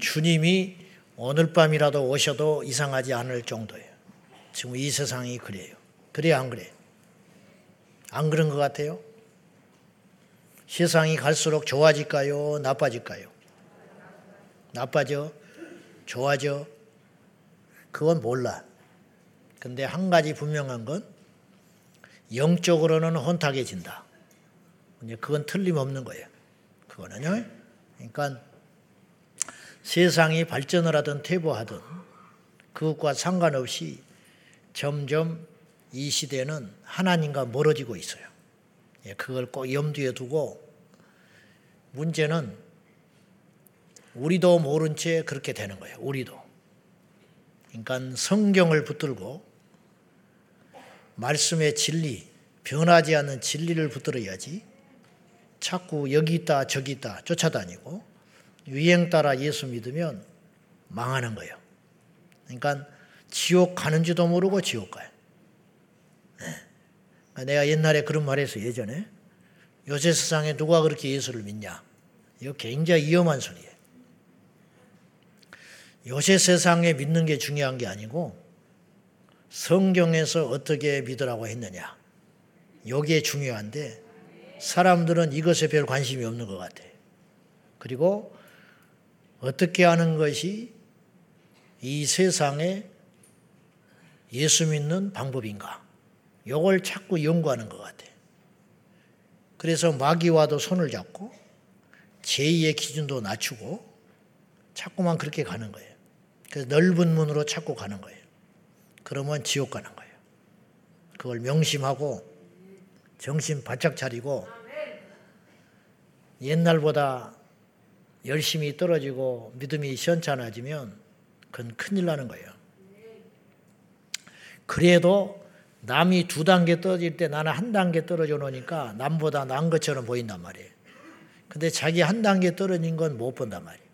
주님이 오늘 밤이라도 오셔도 이상하지 않을 정도예요. 지금 이 세상이 그래요. 그래요, 안 그래요? 안 그런 것 같아요? 세상이 갈수록 좋아질까요? 나빠질까요? 나빠져? 좋아져? 그건 몰라. 근데 한 가지 분명한 건 영적으로는 혼탁해진다. 그건 틀림없는 거예요. 그거는요. 그러니까 세상이 발전을 하든 퇴보하든 그것과 상관없이 점점 이 시대는 하나님과 멀어지고 있어요. 예, 그걸 꼭 염두에 두고 문제는 우리도 모른 채 그렇게 되는 거예요. 우리도. 그러니까 성경을 붙들고 말씀의 진리, 변하지 않는 진리를 붙들어야지 자꾸 여기 있다 저기 있다 쫓아다니고 유행 따라 예수 믿으면 망하는 거예요. 그러니까 지옥 가는지도 모르고 지옥 가요. 네. 내가 옛날에 그런 말 했어 예전에 요새 세상에 누가 그렇게 예수를 믿냐? 이거 굉장히 위험한 소리예요. 요새 세상에 믿는 게 중요한 게 아니고 성경에서 어떻게 믿으라고 했느냐. 이게 중요한데 사람들은 이것에 별 관심이 없는 것 같아요. 그리고 어떻게 하는 것이 이 세상에 예수 믿는 방법인가? 이걸 자꾸 연구하는 것 같아요. 그래서 마귀와도 손을 잡고 제2의 기준도 낮추고 자꾸만 그렇게 가는 거예요. 그래서 넓은 문으로 자꾸 가는 거예요. 그러면 지옥 가는 거예요. 그걸 명심하고 정신 바짝 차리고 옛날보다 열심히 떨어지고 믿음이 시원찮아지면 그건 큰일 나는 거예요. 그래도 남이 두 단계 떨어질 때 나는 한 단계 떨어져 놓으니까 남보다 나은 것처럼 보인단 말이에요. 근데 자기 한 단계 떨어진 건 못 본단 말이에요.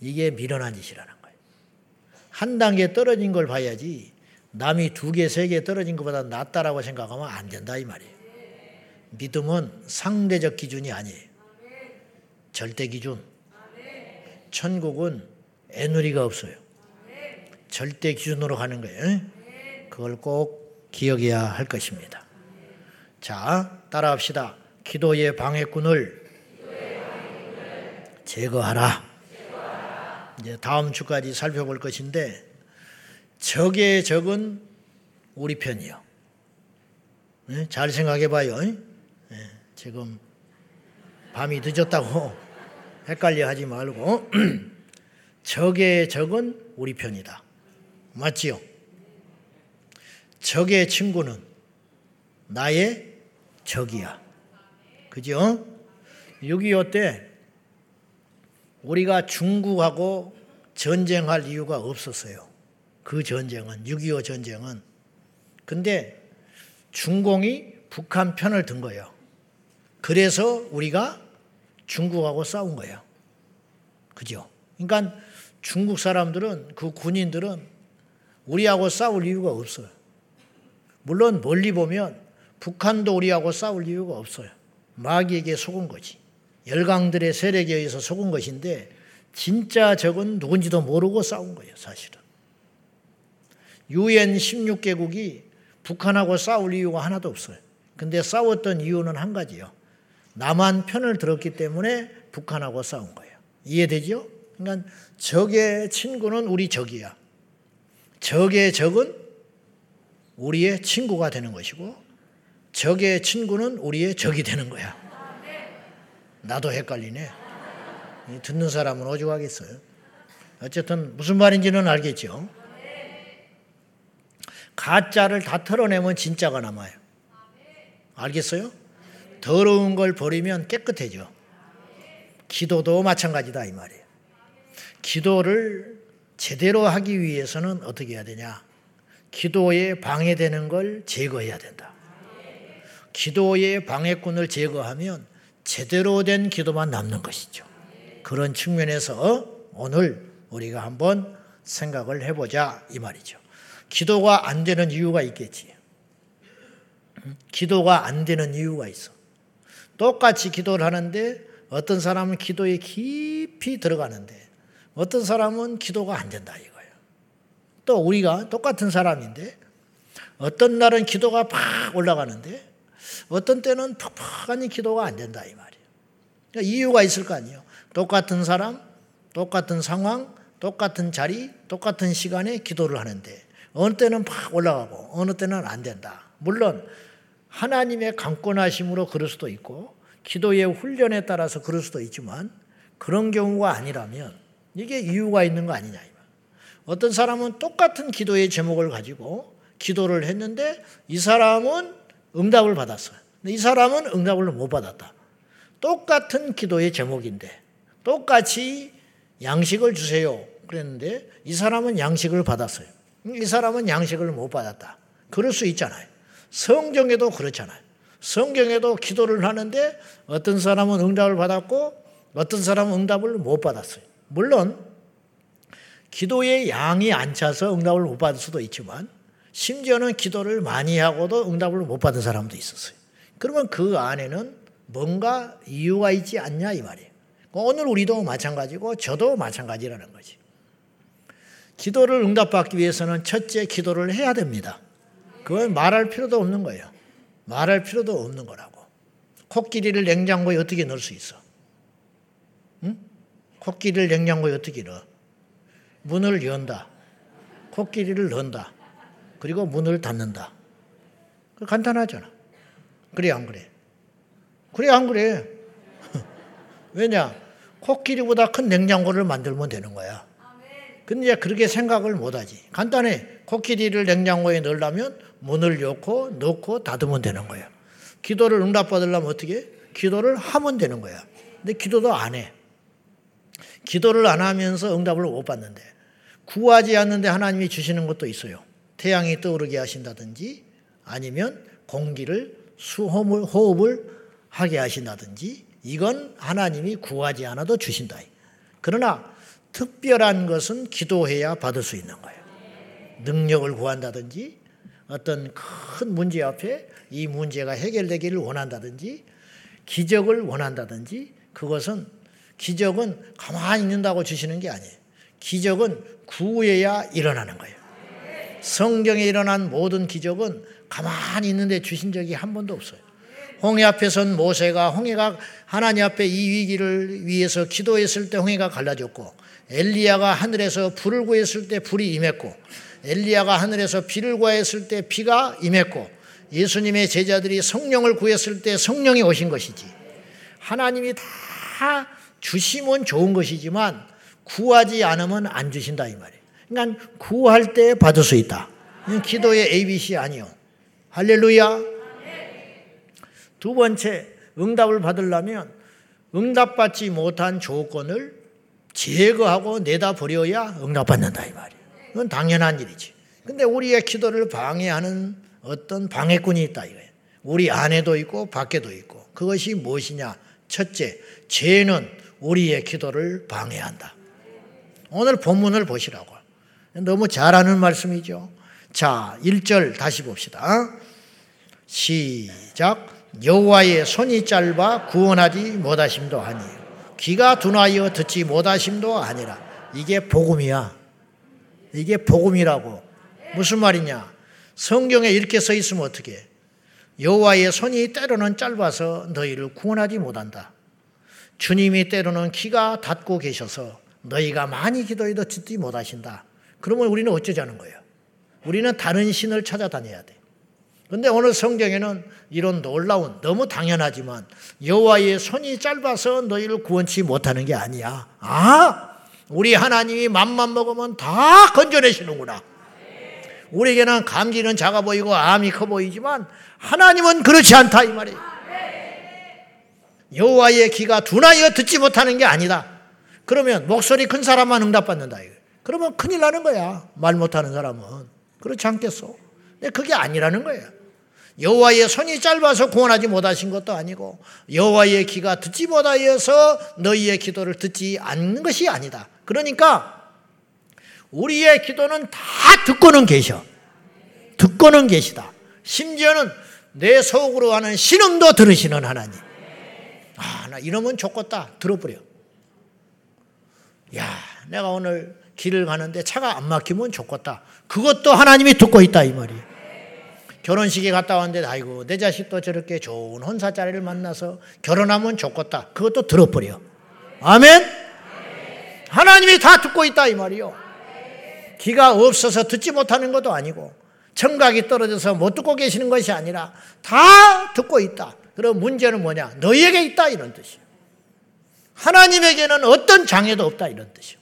이게 미련한 짓이라는 거예요. 한 단계 떨어진 걸 봐야지 남이 두 개, 세 개 떨어진 것보다 낫다라고 생각하면 안 된다 이 말이에요. 믿음은 상대적 기준이 아니에요. 절대 기준. 천국은 애누리가 없어요. 절대 기준으로 가는 거예요. 그걸 꼭 기억해야 할 것입니다. 자, 따라합시다. 기도의 방해꾼을 제거하라. 이제 다음 주까지 살펴볼 것인데 적의 적은 우리 편이요. 잘 생각해 봐요. 지금 밤이 늦었다고 헷갈려 하지 말고 적의 적은 우리 편이다. 맞지요? 적의 친구는 나의 적이야. 그죠? 6.25때 우리가 중국하고 전쟁할 이유가 없었어요. 그 전쟁은, 6.25 전쟁은. 근데 중공이 북한 편을 든 거예요. 그래서 우리가 중국하고 싸운 거예요. 그죠? 그러니까 중국 사람들은, 그 군인들은 우리하고 싸울 이유가 없어요. 물론 멀리 보면 북한도 우리하고 싸울 이유가 없어요. 마귀에게 속은 거지. 열강들의 세력에 의해서 속은 것인데 진짜 적은 누군지도 모르고 싸운 거예요, 사실은. 유엔 16개국이 북한하고 싸울 이유가 하나도 없어요. 근데 싸웠던 이유는 한 가지요. 남한 편을 들었기 때문에 북한하고 싸운 거예요. 이해되죠? 그러니까 적의 친구는 우리 적이야. 적의 적은 우리의 친구가 되는 것이고 적의 친구는 우리의 적이 되는 거야. 나도 헷갈리네. 듣는 사람은 오죽하겠어요. 어쨌든 무슨 말인지는 알겠죠. 가짜를 다 털어내면 진짜가 남아요. 알겠어요? 더러운 걸 버리면 깨끗해져. 기도도 마찬가지다 이 말이에요. 기도를 제대로 하기 위해서는 어떻게 해야 되냐? 기도에 방해되는 걸 제거해야 된다. 기도의 방해꾼을 제거하면 제대로 된 기도만 남는 것이죠. 그런 측면에서 오늘 우리가 한번 생각을 해보자 이 말이죠. 기도가 안 되는 이유가 있겠지. 기도가 안 되는 이유가 있어. 똑같이 기도를 하는데 어떤 사람은 기도에 깊이 들어가는데 어떤 사람은 기도가 안 된다 이거예요. 또 우리가 똑같은 사람인데 어떤 날은 기도가 팍 올라가는데 어떤 때는 퍽퍽하니 기도가 안 된다 이 말이에요. 그러니까 이유가 있을 거 아니에요. 똑같은 사람, 똑같은 상황, 똑같은 자리, 똑같은 시간에 기도를 하는데 어느 때는 팍 올라가고 어느 때는 안 된다. 물론 하나님의 강권하심으로 그럴 수도 있고 기도의 훈련에 따라서 그럴 수도 있지만 그런 경우가 아니라면 이게 이유가 있는 거 아니냐. 어떤 사람은 똑같은 기도의 제목을 가지고 기도를 했는데 이 사람은 응답을 받았어요. 이 사람은 응답을 못 받았다. 똑같은 기도의 제목인데 똑같이 양식을 주세요. 그랬는데 이 사람은 양식을 받았어요. 이 사람은 양식을 못 받았다. 그럴 수 있잖아요. 성경에도 그렇잖아요. 성경에도 기도를 하는데 어떤 사람은 응답을 받았고 어떤 사람은 응답을 못 받았어요. 물론 기도의 양이 안 차서 응답을 못 받을 수도 있지만 심지어는 기도를 많이 하고도 응답을 못 받은 사람도 있었어요. 그러면 그 안에는 뭔가 이유가 있지 않냐 이 말이에요. 오늘 우리도 마찬가지고 저도 마찬가지라는 거지. 기도를 응답받기 위해서는 첫째 기도를 해야 됩니다. 그건 말할 필요도 없는 거예요. 말할 필요도 없는 거라고. 코끼리를 냉장고에 어떻게 넣을 수 있어? 응? 코끼리를 냉장고에 어떻게 넣어? 문을 연다. 코끼리를 넣는다. 그리고 문을 닫는다. 간단하잖아. 그래, 안 그래? 그래, 안 그래? 왜냐? 코끼리보다 큰 냉장고를 만들면 되는 거야. 근데 그렇게 생각을 못 하지. 간단해. 코끼리를 냉장고에 넣으려면 문을 넣고 넣고 닫으면 되는 거야. 기도를 응답받으려면 어떻게? 기도를 하면 되는 거야. 근데 기도도 안 해. 기도를 안 하면서 응답을 못 받는데 구하지 않는데 하나님이 주시는 것도 있어요. 태양이 떠오르게 하신다든지 아니면 공기를 수호흡을 호흡을 하게 하신다든지 이건 하나님이 구하지 않아도 주신다. 그러나 특별한 것은 기도해야 받을 수 있는 거예요. 능력을 구한다든지 어떤 큰 문제 앞에 이 문제가 해결되기를 원한다든지 기적을 원한다든지 그것은 기적은 가만히 있는다고 주시는 게 아니에요. 기적은 구해야 일어나는 거예요. 성경에 일어난 모든 기적은 가만히 있는데 주신 적이 한 번도 없어요. 홍해 앞에 선 모세가 홍해가 하나님 앞에 이 위기를 위해서 기도했을 때 홍해가 갈라졌고 엘리야가 하늘에서 불을 구했을 때 불이 임했고 엘리야가 하늘에서 비를 구했을 때 비가 임했고 예수님의 제자들이 성령을 구했을 때 성령이 오신 것이지. 하나님이 다 주시면 좋은 것이지만 구하지 않으면 안 주신다 이 말이에요. 그러니까 구할 때 받을 수 있다. 기도의 ABC 아니요. 할렐루야. 두 번째 응답을 받으려면 응답받지 못한 조건을 제거하고 내다 버려야 응답받는다 이 말이에요. 그건 당연한 일이지. 근데 우리의 기도를 방해하는 어떤 방해꾼이 있다 이거예요. 우리 안에도 있고 밖에도 있고 그것이 무엇이냐? 첫째, 죄는 우리의 기도를 방해한다. 오늘 본문을 보시라고. 너무 잘하는 말씀이죠. 자, 1절 다시 봅시다. 시작. 여호와의 손이 짧아 구원하지 못하심도 아니요 귀가 둔하여 듣지 못하심도 아니라 이게 복음이야. 이게 복음이라고. 무슨 말이냐? 성경에 이렇게 써 있으면 어떻게? 여호와의 손이 때로는 짧아서 너희를 구원하지 못한다. 주님이 때로는 귀가 닫고 계셔서 너희가 많이 기도해도 듣지 못하신다. 그러면 우리는 어쩌자는 거예요? 우리는 다른 신을 찾아다녀야 돼. 근데 오늘 성경에는 이런 놀라운 너무 당연하지만 여호와의 손이 짧아서 너희를 구원치 못하는 게 아니야. 아, 우리 하나님이 맘만 먹으면 다 건져내시는구나. 우리에게는 감기는 작아 보이고 암이 커 보이지만 하나님은 그렇지 않다 이 말이에요. 여호와의 귀가 둔하여 듣지 못하는 게 아니다. 그러면 목소리 큰 사람만 응답받는다. 그러면 큰일 나는 거야. 말 못하는 사람은 그렇지 않겠소? 근데 그게 아니라는 거예요. 여호와의 손이 짧아서 구원하지 못하신 것도 아니고 여호와의 귀가 듣지 못하여서 너희의 기도를 듣지 않는 것이 아니다. 그러니까 우리의 기도는 다 듣고는 계셔. 듣고는 계시다. 심지어는 내 속으로 하는 신음도 들으시는 하나님. 아, 나 이러면 좋겠다. 들어버려. 야, 내가 오늘 길을 가는데 차가 안 막히면 좋겠다. 그것도 하나님이 듣고 있다 이 말이에요. 결혼식에 갔다 왔는데 아이고 내 자식도 저렇게 좋은 혼사자리를 만나서 결혼하면 좋겠다. 그것도 들어버려. 아멘. 하나님이 다 듣고 있다 이 말이요. 귀가 없어서 듣지 못하는 것도 아니고 청각이 떨어져서 못 듣고 계시는 것이 아니라 다 듣고 있다. 그럼 문제는 뭐냐? 너희에게 있다 이런 뜻이요. 하나님에게는 어떤 장애도 없다 이런 뜻이요.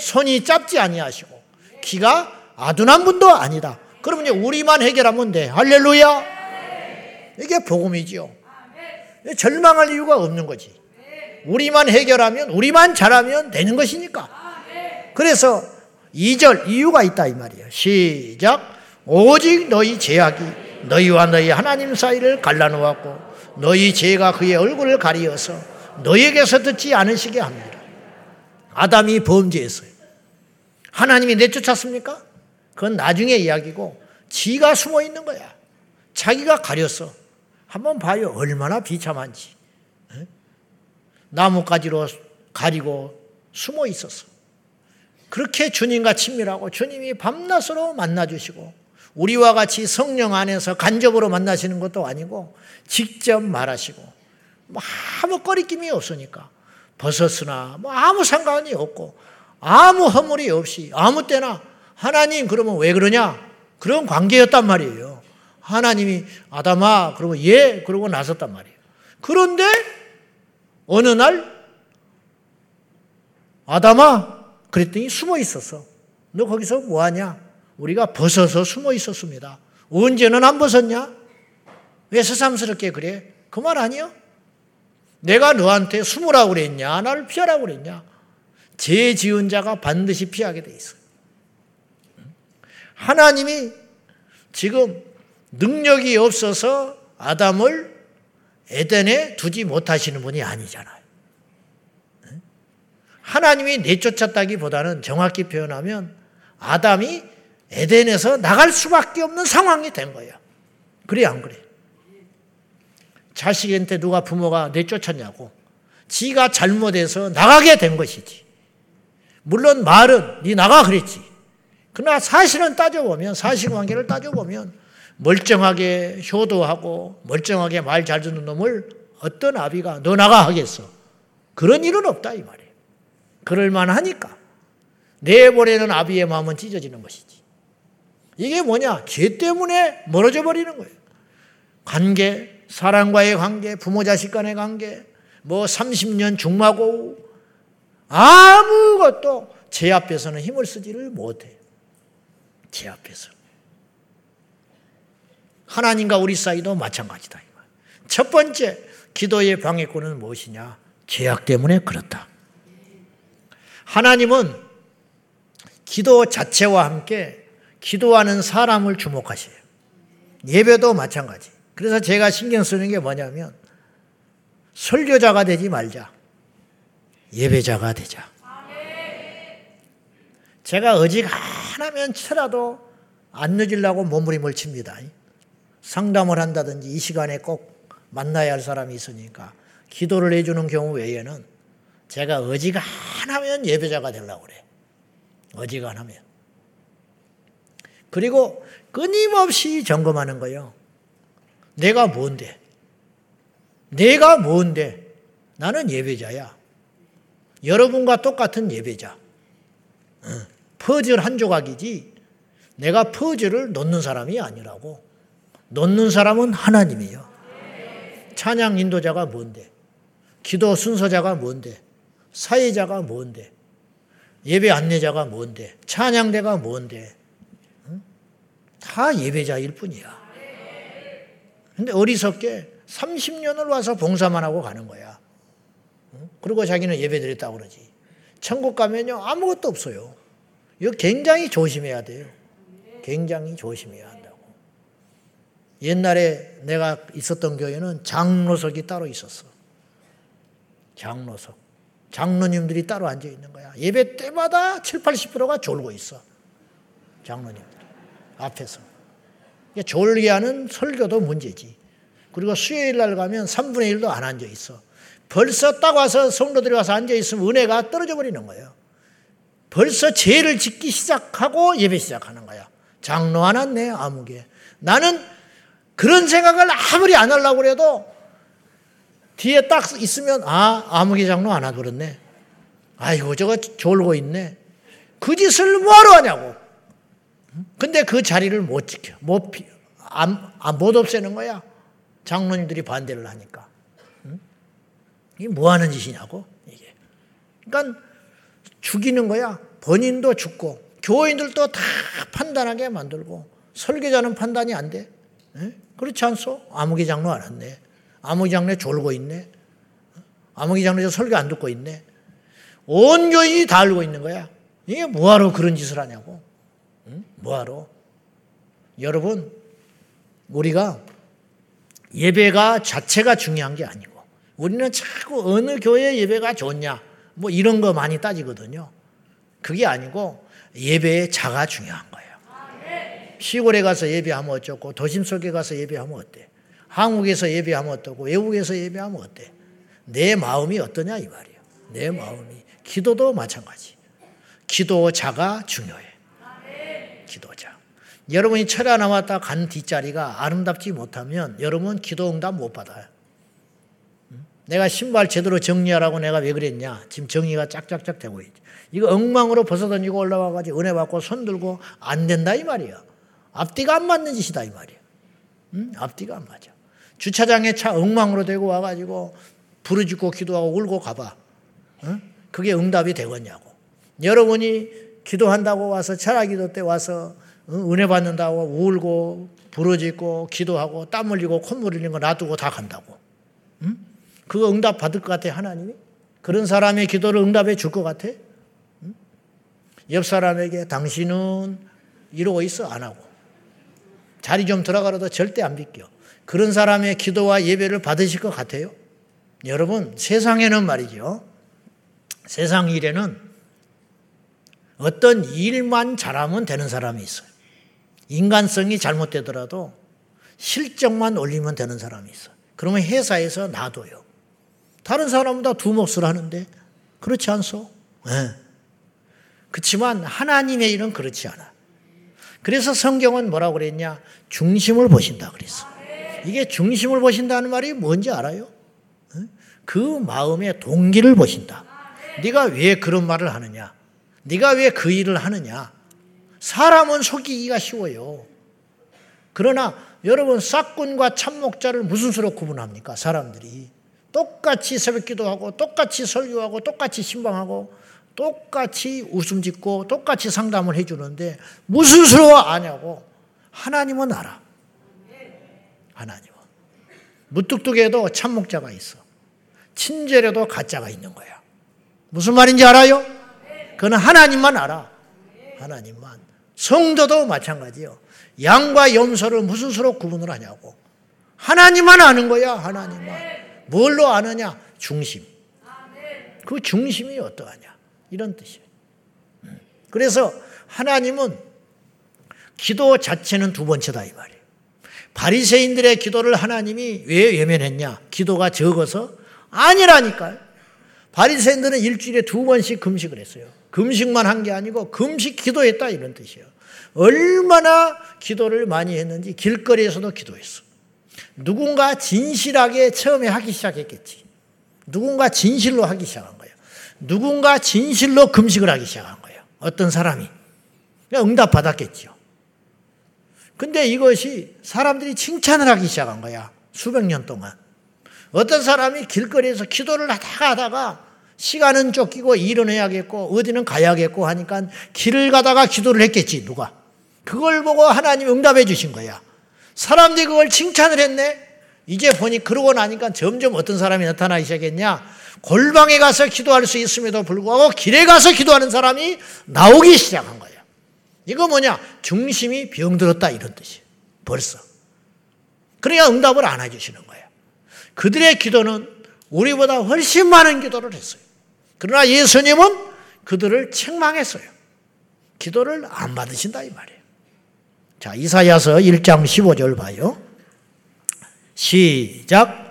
손이 짧지 아니하시고 귀가 아둔한 분도 아니다. 그러면 우리만 해결하면 돼. 할렐루야. 이게 복음이지요. 절망할 이유가 없는 거지. 우리만 해결하면 우리만 잘하면 되는 것이니까. 그래서 2절 이유가 있다 이 말이에요. 시작. 오직 너희 죄악이 너희와 너희 하나님 사이를 갈라놓았고 너희 죄가 그의 얼굴을 가리어서 너희에게서 듣지 않으시게 합니다. 아담이 범죄했어요. 하나님이 내쫓았습니까? 그건 나중에 이야기고 지가 숨어 있는 거야. 자기가 가렸어. 한번 봐요. 얼마나 비참한지. 나뭇가지로 가리고 숨어 있었어. 그렇게 주님과 친밀하고 주님이 밤낮으로 만나주시고 우리와 같이 성령 안에서 간접으로 만나시는 것도 아니고 직접 말하시고 뭐 아무 꺼리낌이 없으니까 버섯이나 뭐 아무 상관이 없고 아무 허물이 없이 아무 때나 하나님 그러면 왜 그러냐? 그런 관계였단 말이에요. 하나님이 아담아 그러고 예 그러고 나섰단 말이에요. 그런데 어느 날 아담아 그랬더니 숨어 있었어. 너 거기서 뭐 하냐? 우리가 벗어서 숨어 있었습니다. 언제는 안 벗었냐? 왜 새삼스럽게 그래? 그 말 아니요? 내가 너한테 숨으라고 그랬냐? 나를 피하라고 그랬냐? 죄 지은 자가 반드시 피하게 돼 있어요. 하나님이 지금 능력이 없어서 아담을 에덴에 두지 못하시는 분이 아니잖아요. 하나님이 내쫓았다기보다는 정확히 표현하면 아담이 에덴에서 나갈 수밖에 없는 상황이 된 거예요. 그래, 안 그래? 자식한테 누가 부모가 내쫓았냐고. 지가 잘못해서 나가게 된 것이지. 물론 말은 네 나가 그랬지. 그러나 사실은 따져보면 사실관계를 따져보면 멀쩡하게 효도하고 멀쩡하게 말 잘 듣는 놈을 어떤 아비가 너 나가 하겠어. 그런 일은 없다 이 말이에요. 그럴 만 하니까 내보내는 아비의 마음은 찢어지는 것이지. 이게 뭐냐? 죄 때문에 멀어져 버리는 거예요. 관계, 사랑과의 관계, 부모 자식 간의 관계, 뭐 30년 중마고 아무것도 제 앞에서는 힘을 쓰지를 못해. 제 앞에서. 하나님과 우리 사이도 마찬가지다. 첫 번째, 기도의 방해꾼은 무엇이냐? 죄악 때문에 그렇다. 하나님은 기도 자체와 함께 기도하는 사람을 주목하세요. 예배도 마찬가지. 그래서 제가 신경 쓰는 게 뭐냐면 설교자가 되지 말자. 예배자가 되자. 제가 어지간하면 쳐라도 안 늦으려고 몸부림을 칩니다. 상담을 한다든지 이 시간에 꼭 만나야 할 사람이 있으니까 기도를 해주는 경우 외에는 제가 어지간하면 예배자가 되려고 그래. 어지간하면. 그리고 끊임없이 점검하는 거예요. 내가 뭔데? 내가 뭔데? 나는 예배자야. 여러분과 똑같은 예배자. 퍼즐 한 조각이지 내가 퍼즐을 놓는 사람이 아니라고. 놓는 사람은 하나님이에요. 찬양 인도자가 뭔데? 기도 순서자가 뭔데? 사회자가 뭔데? 예배 안내자가 뭔데? 찬양대가 뭔데? 다 예배자일 뿐이야. 근데 어리석게 30년을 와서 봉사만 하고 가는 거야. 그리고 자기는 예배 드렸다고 그러지. 천국 가면요, 아무것도 없어요. 이거 굉장히 조심해야 돼요. 굉장히 조심해야 한다고. 옛날에 내가 있었던 교회는 장로석이 따로 있었어. 장로석. 장로님들이 따로 앉아 있는 거야. 예배 때마다 7, 80%가 졸고 있어. 장로님들. 앞에서. 졸게 하는 설교도 문제지. 그리고 수요일 날 가면 3분의 1도 안 앉아 있어. 벌써 딱 와서 성도들이 와서 앉아 있으면 은혜가 떨어져 버리는 거예요. 벌써 죄를 짓기 시작하고 예배 시작하는 거야. 장로 안 왔네, 아무개. 나는 그런 생각을 아무리 안 하려고 그래도 뒤에 딱 있으면, 아, 아무개 장로 안 와도 그렇네. 아이고, 저거 졸고 있네. 그 짓을 뭐하러 하냐고. 근데 그 자리를 못 지켜. 못, 안, 안, 못 없애는 거야. 장로님들이 반대를 하니까. 이게 뭐 하는 짓이냐고, 이게. 그러니까 죽이는 거야. 본인도 죽고, 교인들도 다 판단하게 만들고, 설계자는 판단이 안 돼. 에? 그렇지 않소? 아무개 장로 안 왔네. 아무개 장로 졸고 있네. 아무개 장로 저 설교 안 듣고 있네. 온 교인이 다 알고 있는 거야. 이게 뭐하러 그런 짓을 하냐고. 응? 뭐하러? 여러분, 우리가 예배가 자체가 중요한 게 아니고, 우리는 자꾸 어느 교회 예배가 좋냐, 뭐 이런 거 많이 따지거든요. 그게 아니고 예배의 자가 중요한. 시골에 가서 예배하면 어쩌고, 도심 속에 가서 예배하면 어때? 한국에서 예배하면 어떻고, 외국에서 예배하면 어때? 내 마음이 어떠냐 이 말이에요. 내 마음이. 기도도 마찬가지. 기도자가 중요해. 기도자. 여러분이 철야 나왔다 간 뒷자리가 아름답지 못하면 여러분 기도 응답 못 받아요. 내가 신발 제대로 정리하라고 내가 왜 그랬냐. 지금 정리가 짝짝짝 되고 있지. 이거 엉망으로 벗어던지고 올라와가지고 은혜 받고 손 들고 안 된다 이 말이야. 앞뒤가 안 맞는 짓이다 이 말이야. 응? 앞뒤가 안 맞아. 주차장에 차 엉망으로 대고 와가지고 부르짖고 기도하고 울고 가봐. 응? 그게 응답이 되겠냐고. 여러분이 기도한다고 와서 철학기도 때 와서 은혜 받는다고 울고 부르짖고 기도하고 땀 흘리고 콧물 흘리는 거 놔두고 다 간다고. 응? 그거 응답 받을 것 같아 하나님이? 그런 사람의 기도를 응답해 줄 것 같아? 응? 옆 사람에게 당신은 이러고 있어 안 하고 자리 좀 들어가라도 절대 안 비껴. 그런 사람의 기도와 예배를 받으실 것 같아요? 여러분 세상에는 말이죠. 세상 일에는 어떤 일만 잘하면 되는 사람이 있어요. 인간성이 잘못되더라도 실적만 올리면 되는 사람이 있어요. 그러면 회사에서 놔둬요. 다른 사람보다 두 몫을 하는데 그렇지 않소? 네. 그렇지만 하나님의 일은 그렇지 않아. 그래서 성경은 뭐라고 그랬냐? 중심을 보신다 그랬어. 이게 중심을 보신다는 말이 뭔지 알아요? 그 마음의 동기를 보신다. 네가 왜 그런 말을 하느냐? 네가 왜 그 일을 하느냐? 사람은 속이기가 쉬워요. 그러나 여러분 싹군과 참목자를 무슨 수로 구분합니까? 사람들이 똑같이 새벽기도 하고 똑같이 설교하고 똑같이 신방하고 똑같이 웃음 짓고 똑같이 상담을 해주는데 무슨 수로 아냐고 하나님은 알아. 하나님은 무뚝뚝해도 참목자가 있어. 친절해도 가짜가 있는 거야. 무슨 말인지 알아요? 그는 하나님만 알아. 하나님만. 성도도 마찬가지요. 양과 염소를 무슨 수로 구분을 하냐고. 하나님만 아는 거야, 하나님만. 뭘로 아느냐? 중심. 그 중심이 어떠하냐? 이런 뜻이에요. 음. 그래서 하나님은 기도 자체는 두 번째다 이 말이에요. 바리새인들의 기도를 하나님이 왜 외면했냐? 기도가 적어서 아니라니까요. 바리새인들은 일주일에 두 번씩 금식을 했어요. 금식만 한 게 아니고 금식 기도했다 이런 뜻이에요. 얼마나 기도를 많이 했는지 길거리에서도 기도했어. 누군가 진실하게 처음에 하기 시작했겠지. 누군가 진실로 하기 시작한. 누군가 진실로 금식을 하기 시작한 거예요. 어떤 사람이. 응답 받았겠죠. 근데 이것이 사람들이 칭찬을 하기 시작한 거야. 수백 년 동안. 어떤 사람이 길거리에서 기도를 하다가 하다가 시간은 쫓기고 일은 해야겠고 어디는 가야겠고 하니까 길을 가다가 기도를 했겠지 누가. 그걸 보고 하나님 응답해 주신 거야. 사람들이 그걸 칭찬을 했네. 이제 보니 그러고 나니까 점점 어떤 사람이 나타나기 시작했냐. 골방에 가서 기도할 수 있음에도 불구하고 길에 가서 기도하는 사람이 나오기 시작한 거야. 이거 뭐냐? 중심이 병들었다 이런 뜻이에요. 벌써. 그러니까 응답을 안 해주시는 거예요. 그들의 기도는 우리보다 훨씬 많은 기도를 했어요. 그러나 예수님은 그들을 책망했어요. 기도를 안 받으신다 이 말이에요. 자, 이사야서 1장 15절 봐요. 시작.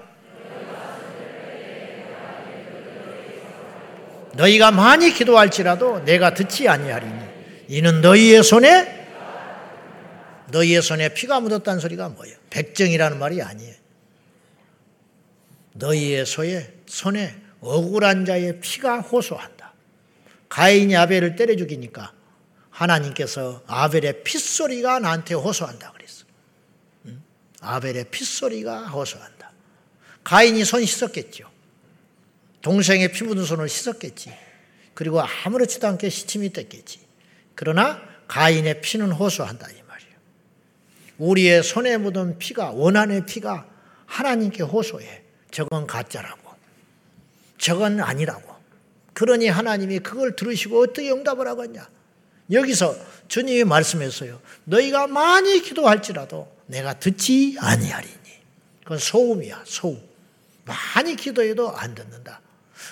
너희가 많이 기도할지라도 내가 듣지 아니하리니 이는 너희의 손에 너희의 손에 피가 묻었다는 소리가 뭐예요? 백정이라는 말이 아니에요. 너희의 소에 손에 억울한 자의 피가 호소한다. 가인이 아벨을 때려 죽이니까 하나님께서 아벨의 핏소리가 나한테 호소한다 그랬어. 아벨의 핏소리가 호소한다. 가인이 손 씻었겠죠. 동생의 피 묻은 손을 씻었겠지. 그리고 아무렇지도 않게 시침이 뗐겠지. 그러나 가인의 피는 호소한다 이 말이에요. 우리의 손에 묻은 피가 원한의 피가 하나님께 호소해. 저건 가짜라고. 저건 아니라고. 그러니 하나님이 그걸 들으시고 어떻게 응답을 하겠냐? 여기서 주님이 말씀했어요. 너희가 많이 기도할지라도 내가 듣지 아니하리니. 그건 소음이야, 소음. 많이 기도해도 안 듣는다.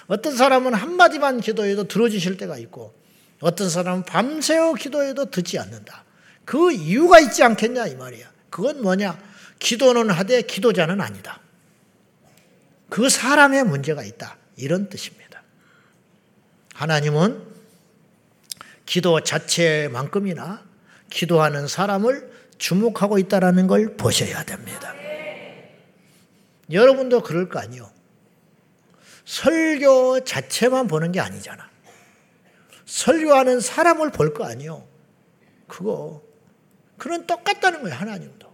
어떤 사람은 한마디만 기도해도 들어주실 때가 있고, 어떤 사람은 밤새워 기도해도 듣지 않는다. 그 이유가 있지 않겠냐, 이 말이야. 그건 뭐냐? 기도는 하되 기도자는 아니다. 그 사람의 문제가 있다. 이런 뜻입니다. 하나님은 기도 자체만큼이나 기도하는 사람을 주목하고 있다는 걸 보셔야 됩니다. 여러분도 그럴 거 아니요. 설교 자체만 보는 게 아니잖아. 설교하는 사람을 볼 거 아니요. 그거 그런 똑같다는 거예요. 하나님도.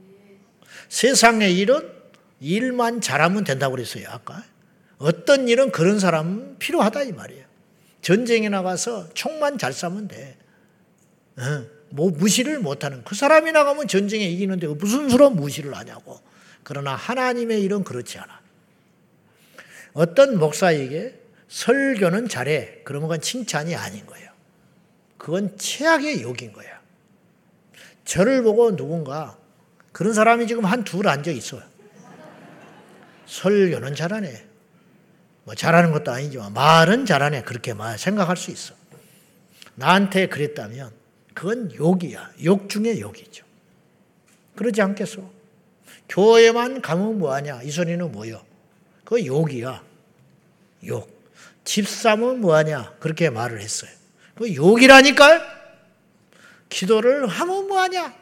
세상의 일은 일만 잘하면 된다고 그랬어요. 아까. 어떤 일은 그런 사람 필요하다 이 말이에요. 전쟁에 나가서 총만 잘 쏴면 돼. 어, 뭐 무시를 못하는 그 사람이 나가면 전쟁에 이기는데 무슨 수로 무시를 하냐고. 그러나 하나님의 일은 그렇지 않아. 어떤 목사에게 설교는 잘해. 그러면 그건 칭찬이 아닌 거예요. 그건 최악의 욕인 거야. 저를 보고 누군가 그런 사람이 지금 한 둘 앉아 있어요. 설교는 잘하네. 뭐 잘하는 것도 아니지만 말은 잘하네. 그렇게 말 생각할 수 있어. 나한테 그랬다면 그건 욕이야. 욕 중에 욕이죠. 그러지 않겠어? 교회만 가면 뭐하냐? 이 소리는 뭐요? 그 욕이야. 욕. 집사면 뭐하냐? 그렇게 말을 했어요. 그 욕이라니까요? 기도를 하면 뭐하냐?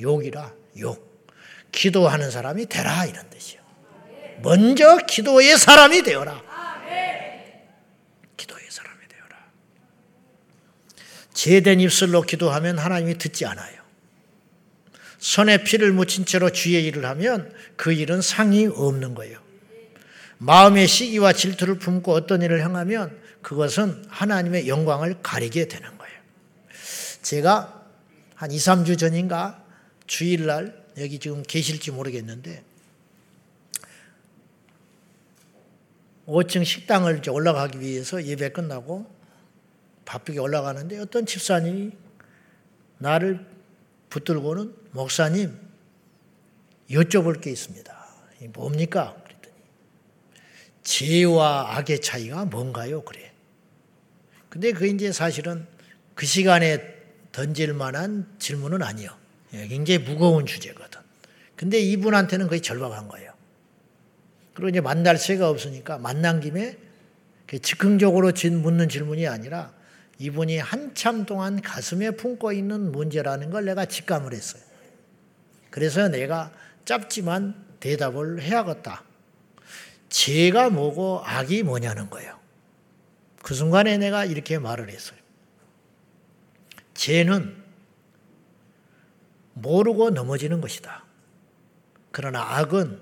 욕이라, 욕. 기도하는 사람이 되라, 이런 뜻이요. 먼저 기도의 사람이 되어라. 기도의 사람이 되어라. 제된 입술로 기도하면 하나님이 듣지 않아요. 손에 피를 묻힌 채로 주의 일을 하면 그 일은 상이 없는 거예요. 마음의 시기와 질투를 품고 어떤 일을 행하면 그것은 하나님의 영광을 가리게 되는 거예요. 제가 한 2, 3주 전인가 주일날 여기 지금 계실지 모르겠는데 5층 식당을 올라가기 위해서 예배 끝나고 바쁘게 올라가는데 어떤 집사님이 나를 붙들고는 목사님 여쭤볼 게 있습니다. 뭡니까? 죄와 악의 차이가 뭔가요? 그래. 근데 그 이제 사실은 그 시간에 던질 만한 질문은 아니요. 예, 굉장히 무거운 주제거든. 근데 이분한테는 거의 절박한 거예요. 그리고 이제 만날 새가 없으니까 만난 김에 즉흥적으로 묻는 질문이 아니라 이분이 한참 동안 가슴에 품고 있는 문제라는 걸 내가 직감을 했어요. 그래서 내가 짧지만 대답을 해야겠다. 죄가 뭐고 악이 뭐냐는 거예요. 그 순간에 내가 이렇게 말을 했어요. 죄는 모르고 넘어지는 것이다. 그러나 악은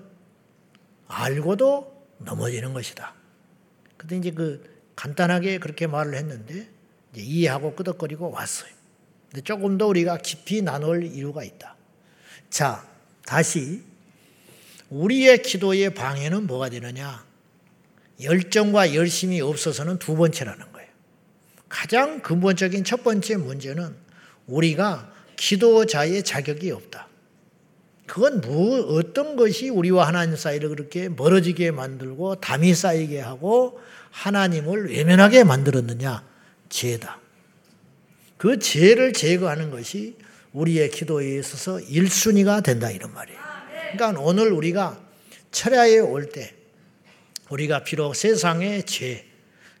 알고도 넘어지는 것이다. 근데 이제 그 간단하게 그렇게 말을 했는데 이해하고 끄덕거리고 왔어요. 근데 조금 더 우리가 깊이 나눌 이유가 있다. 자, 다시 우리의 기도의 방해는 뭐가 되느냐? 열정과 열심이 없어서는 두 번째라는 거예요. 가장 근본적인 첫 번째 문제는 우리가 기도자의 자격이 없다. 그건 뭐 어떤 것이 우리와 하나님 사이를 그렇게 멀어지게 만들고 담이 쌓이게 하고 하나님을 외면하게 만들었느냐? 죄다. 그 죄를 제거하는 것이 우리의 기도에 있어서 1순위가 된다 이런 말이에요. 그러니까 오늘 우리가 철야에 올 때 우리가 비록 세상의 죄,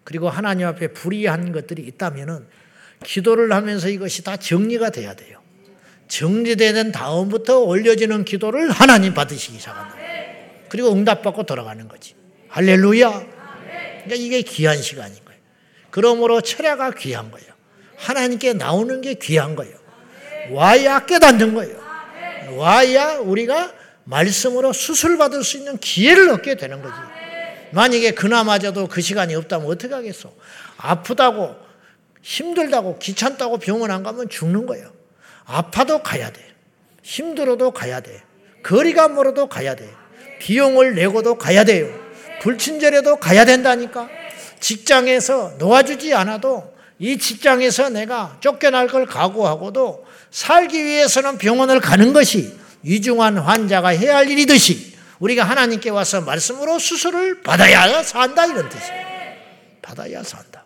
그리고 하나님 앞에 불의한 것들이 있다면은 기도를 하면서 이것이 다 정리가 돼야 돼요. 정리되는 다음부터 올려지는 기도를 하나님 받으시기 시작한다. 그리고 응답받고 돌아가는 거지. 할렐루야. 그러니까 이게 귀한 시간인 거예요. 그러므로 철야가 귀한 거예요. 하나님께 나오는 게 귀한 거예요. 와야 깨닫는 거예요. 와야 우리가 말씀으로 수술받을 수 있는 기회를 얻게 되는 거지. 만약에 그나마저도 그 시간이 없다면 어떻게 하겠어? 아프다고, 힘들다고, 귀찮다고 병원 안 가면 죽는 거예요. 아파도 가야 돼. 힘들어도 가야 돼. 거리가 멀어도 가야 돼. 비용을 내고도 가야 돼요. 불친절해도 가야 된다니까. 직장에서 놓아주지 않아도 이 직장에서 내가 쫓겨날 걸 각오하고도 살기 위해서는 병원을 가는 것이 위중한 환자가 해야 할 일이듯이 우리가 하나님께 와서 말씀으로 수술을 받아야 산다 이런 뜻이에요. 받아야 산다.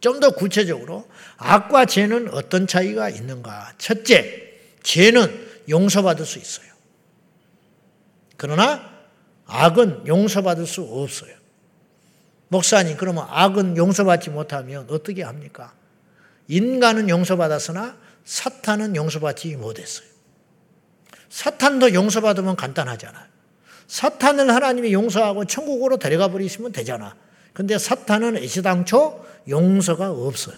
좀 더 구체적으로 악과 죄는 어떤 차이가 있는가? 첫째, 죄는 용서받을 수 있어요. 그러나 악은 용서받을 수 없어요. 목사님, 그러면 악은 용서받지 못하면 어떻게 합니까? 인간은 용서받았으나 사탄은 용서받지 못했어요. 사탄도 용서받으면 간단하잖아. 사탄을 하나님이 용서하고 천국으로 데려가 버리시면 되잖아. 근데 사탄은 애시당초 용서가 없어요.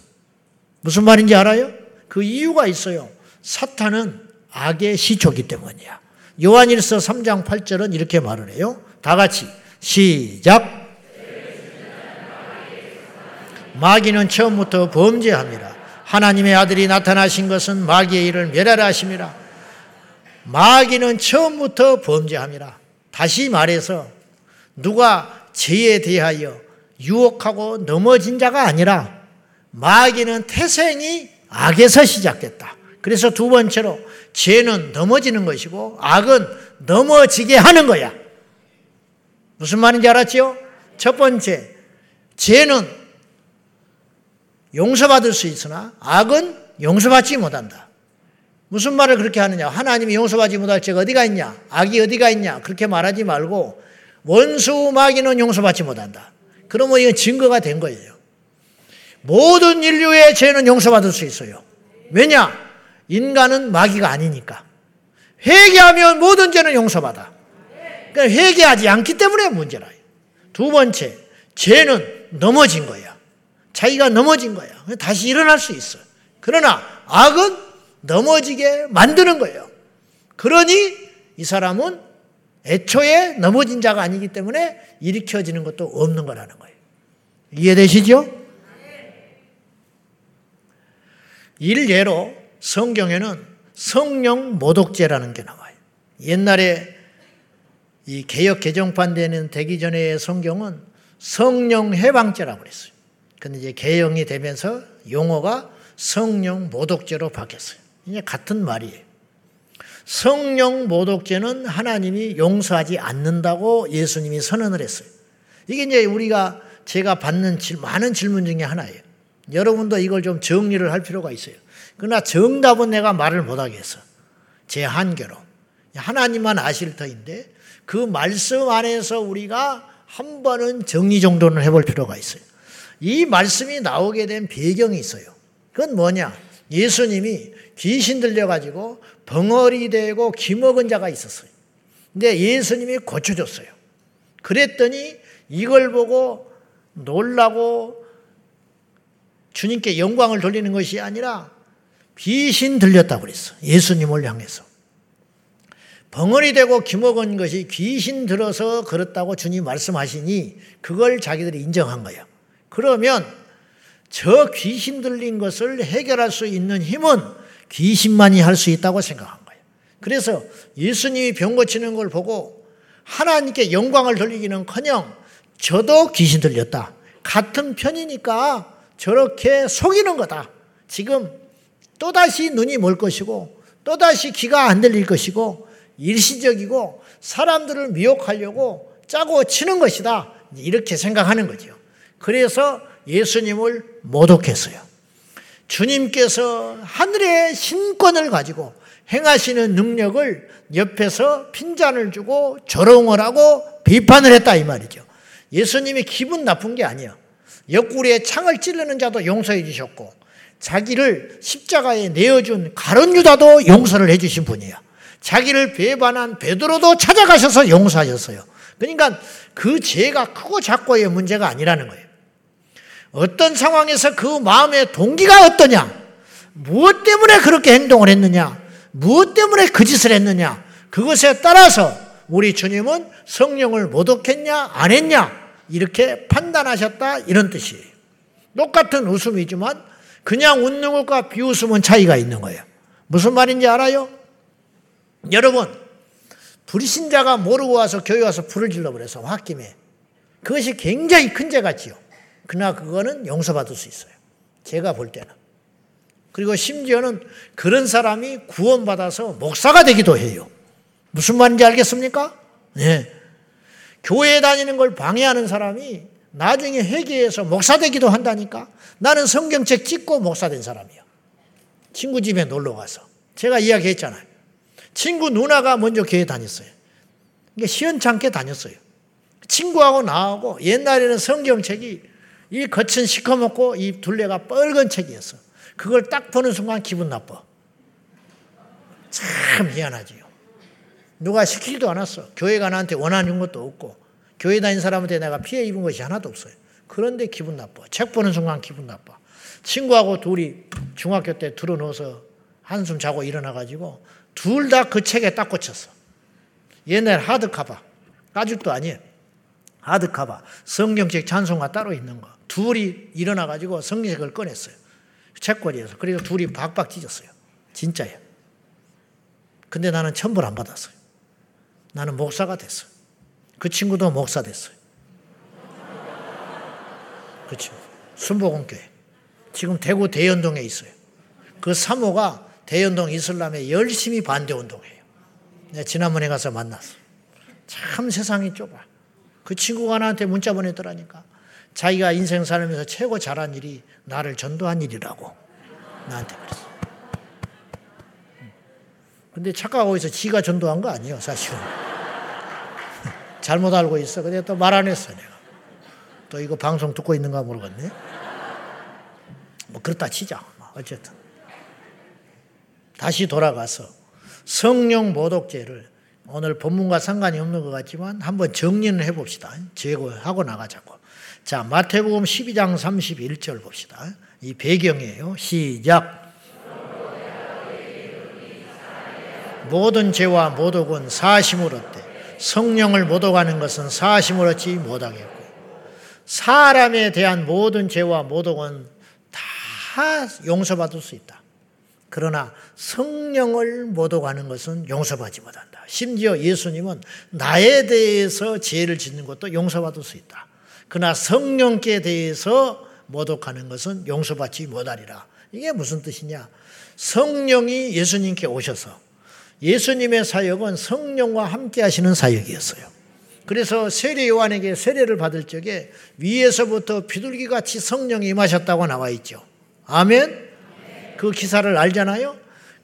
무슨 말인지 알아요? 그 이유가 있어요. 사탄은 악의 시초기 때문이야. 요한일서 3장 8절은 이렇게 말을 해요. 다 같이 시작. 마귀는 처음부터 범죄합니다. 하나님의 아들이 나타나신 것은 마귀의 일을 멸하라 하심이라. 마귀는 처음부터 범죄합니다. 다시 말해서 누가 죄에 대하여 유혹하고 넘어진 자가 아니라 마귀는 태생이 악에서 시작됐다. 그래서 두 번째로 죄는 넘어지는 것이고 악은 넘어지게 하는 거야. 무슨 말인지 알았죠? 첫 번째, 죄는 용서받을 수 있으나 악은 용서받지 못한다. 무슨 말을 그렇게 하느냐? 하나님이 용서받지 못할 죄가 어디가 있냐? 악이 어디가 있냐? 그렇게 말하지 말고 원수 마귀는 용서받지 못한다. 그러면 이건 증거가 된 거예요. 모든 인류의 죄는 용서받을 수 있어요. 왜냐? 인간은 마귀가 아니니까. 회개하면 모든 죄는 용서받아. 그러니까 회개하지 않기 때문에 문제라. 두 번째, 죄는 넘어진 거야. 자기가 넘어진 거야. 다시 일어날 수 있어. 그러나 악은 넘어지게 만드는 거예요. 그러니 이 사람은 애초에 넘어진 자가 아니기 때문에 일으켜지는 것도 없는 거라는 거예요. 이해되시죠? 일예로 성경에는 성령 모독죄라는 게 나와요. 옛날에 이 개혁 개정판 되는 되기 전에 성경은 성령 해방죄라고 그랬어요. 근데 이제 개혁이 되면서 용어가 성령 모독죄로 바뀌었어요. 이게 같은 말이에요. 성령 모독죄는 하나님이 용서하지 않는다고 예수님이 선언을 했어요. 이게 이제 우리가 제가 받는 많은 질문 중에 하나예요. 여러분도 이걸 좀 정리를 할 필요가 있어요. 그러나 정답은 내가 말을 못하겠어. 제 한계로. 하나님만 아실 터인데 그 말씀 안에서 우리가 한 번은 정리 정도는 해볼 필요가 있어요. 이 말씀이 나오게 된 배경이 있어요. 그건 뭐냐? 예수님이 귀신 들려가지고 벙어리 되고 기먹은 자가 있었어요. 근데 예수님이 고쳐줬어요. 그랬더니 이걸 보고 놀라고 주님께 영광을 돌리는 것이 아니라 귀신 들렸다고 그랬어. 예수님을 향해서. 벙어리 되고 기먹은 것이 귀신 들어서 그렇다고 주님 말씀하시니 그걸 자기들이 인정한 거예요. 그러면 저 귀신 들린 것을 해결할 수 있는 힘은 귀신만이 할 수 있다고 생각한 거예요. 그래서 예수님이 병 고치는 걸 보고 하나님께 영광을 돌리기는 커녕 저도 귀신 들렸다. 같은 편이니까 저렇게 속이는 거다. 지금 또다시 눈이 멀 것이고 또다시 귀가 안 들릴 것이고 일시적이고 사람들을 미혹하려고 짜고 치는 것이다. 이렇게 생각하는 거죠. 그래서 예수님을 모독했어요. 주님께서 하늘의 신권을 가지고 행하시는 능력을 옆에서 핀잔을 주고 조롱을 하고 비판을 했다 이 말이죠. 예수님이 기분 나쁜 게 아니에요. 옆구리에 창을 찌르는 자도 용서해 주셨고 자기를 십자가에 내어준 가론 유다도 용서를 해 주신 분이에요. 자기를 배반한 베드로도 찾아가셔서 용서하셨어요. 그러니까 그 죄가 크고 작고의 문제가 아니라는 거예요. 어떤 상황에서 그 마음의 동기가 어떠냐? 무엇 때문에 그렇게 행동을 했느냐? 무엇 때문에 그 짓을 했느냐? 그것에 따라서 우리 주님은 성령을 모독했냐, 안 했냐? 이렇게 판단하셨다. 이런 뜻이에요. 똑같은 웃음이지만 그냥 웃는 것과 비웃음은 차이가 있는 거예요. 무슨 말인지 알아요? 여러분, 불신자가 모르고 와서 교회 와서 불을 질러버려서 홧김에 그것이 굉장히 큰 죄 같지요. 그러나 그거는 용서받을 수 있어요. 제가 볼 때는. 그리고 심지어는 그런 사람이 구원받아서 목사가 되기도 해요. 무슨 말인지 알겠습니까? 네. 교회 다니는 걸 방해하는 사람이 나중에 회개해서 목사 되기도 한다니까. 나는 성경책 찍고 목사 된 사람이야. 친구 집에 놀러 가서. 제가 이야기했잖아요. 친구 누나가 먼저 교회 다녔어요. 시원찮게 다녔어요. 친구하고 나하고 옛날에는 성경책이 이 겉은 시커멓고 이 둘레가 빨간 책이었어. 그걸 딱 보는 순간 기분 나빠. 참 미안하지요. 누가 시키지도 않았어. 교회가 나한테 원하는 것도 없고, 교회 다닌 사람한테 내가 피해 입은 것이 하나도 없어요. 그런데 기분 나빠. 책 보는 순간 기분 나빠. 친구하고 둘이 중학교 때 들어놓아서 한숨 자고 일어나가지고 둘 다 그 책에 딱 꽂혔어. 옛날 하드카바. 가죽도 아니에요. 하드카바. 성경책 찬송가 따로 있는 거. 둘이 일어나 가지고 성경책을 꺼냈어요. 책꽂이에서. 그리고 둘이 박박 찢었어요. 진짜예요. 근데 나는 천벌 안 받았어요. 나는 목사가 됐어요. 그 친구도 목사 됐어요. 그 친구. 순복음교회. 지금 대구 대연동에 있어요. 그 사모가 대연동 이슬람에 열심히 반대 운동해요. 내가 지난번에 가서 만났어. 참 세상이 좁아. 그 친구가 나한테 문자 보냈더라니까. 자기가 인생 살면서 최고 잘한 일이 나를 전도한 일이라고 나한테 그랬어. 근데 착각하고 있어. 지가 전도한 거 아니에요, 사실은. 잘못 알고 있어. 근데 또 말 안 했어, 내가. 또 이거 방송 듣고 있는가 모르겠네. 뭐, 그렇다 치자. 뭐, 어쨌든. 다시 돌아가서 성령 모독죄를 오늘 본문과 상관이 없는 것 같지만 한번 정리는 해봅시다. 제거하고 나가자고. 자, 마태복음 12장 31절 봅시다. 이 배경이에요. 시작. 모든 죄와 모독은 사심을 얻되 성령을 모독하는 것은 사심을 얻지 못하겠고 사람에 대한 모든 죄와 모독은 다 용서받을 수 있다. 그러나 성령을 모독하는 것은 용서받지 못한다. 심지어 예수님은 나에 대해서 죄를 짓는 것도 용서받을 수 있다. 그러나 성령께 대해서 모독하는 것은 용서받지 못하리라. 이게 무슨 뜻이냐? 성령이 예수님께 오셔서 예수님의 사역은 성령과 함께 하시는 사역이었어요. 그래서 세례 요한에게 세례를 받을 적에 위에서부터 비둘기 같이 성령이 임하셨다고 나와 있죠. 아멘? 그 기사를 알잖아요?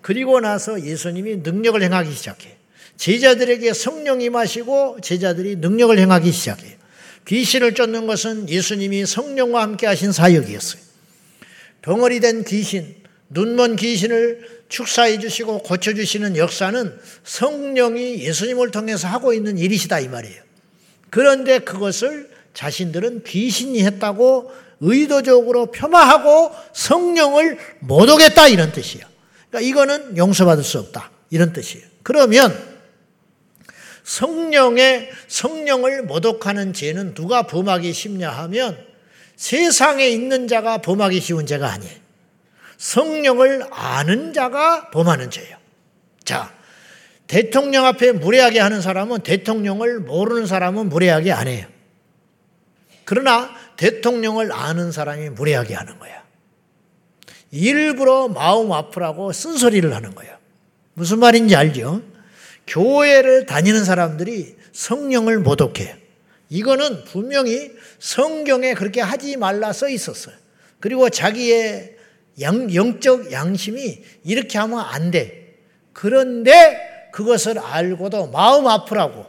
그리고 나서 예수님이 능력을 행하기 시작해. 제자들에게 성령 임하시고 제자들이 능력을 행하기 시작해요. 귀신을 쫓는 것은 예수님이 성령과 함께 하신 사역이었어요. 덩어리 된 귀신, 눈먼 귀신을 축사해 주시고 고쳐 주시는 역사는 성령이 예수님을 통해서 하고 있는 일이시다 이 말이에요. 그런데 그것을 자신들은 귀신이 했다고 의도적으로 폄하하고 성령을 못 오겠다 이런 뜻이에요. 그러니까 이거는 용서받을 수 없다 이런 뜻이에요. 그러면 성령의 성령을 모독하는 죄는 누가 범하기 쉽냐 하면 세상에 있는 자가 범하기 쉬운 죄가 아니에요. 성령을 아는 자가 범하는 죄예요. 자, 대통령 앞에 무례하게 하는 사람은 대통령을 모르는 사람은 무례하게 안 해요. 그러나 대통령을 아는 사람이 무례하게 하는 거야. 일부러 마음 아프라고 쓴소리를 하는 거야. 무슨 말인지 알죠? 교회를 다니는 사람들이 성령을 모독해요. 이거는 분명히 성경에 그렇게 하지 말라 써 있었어요. 그리고 자기의 양, 영적 양심이 이렇게 하면 안 돼. 그런데 그것을 알고도 마음 아프라고,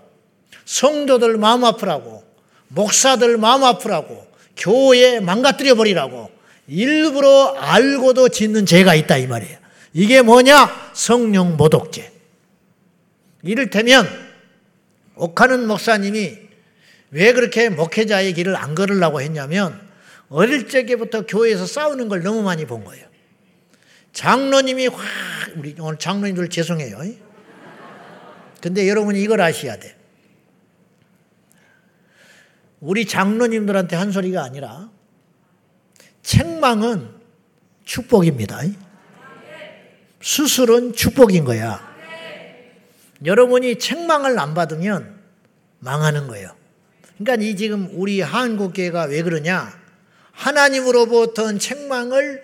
성도들 마음 아프라고, 목사들 마음 아프라고 교회 망가뜨려 버리라고 일부러 알고도 짓는 죄가 있다 이 말이에요. 이게 뭐냐? 성령 모독죄. 이를테면 옥하는 목사님이 왜 그렇게 목회자의 길을 안 걸으려고 했냐면 어릴 적에부터 교회에서 싸우는 걸 너무 많이 본 거예요. 장로님이 확 우리 오늘 장로님들 죄송해요. 근데 여러분이 이걸 아셔야 돼. 우리 장로님들한테 한 소리가 아니라 책망은 축복입니다. 수술은 축복인 거야. 여러분이 책망을 안 받으면 망하는 거예요. 그러니까 이 지금 우리 한국 교회가 왜 그러냐? 하나님으로부터 책망을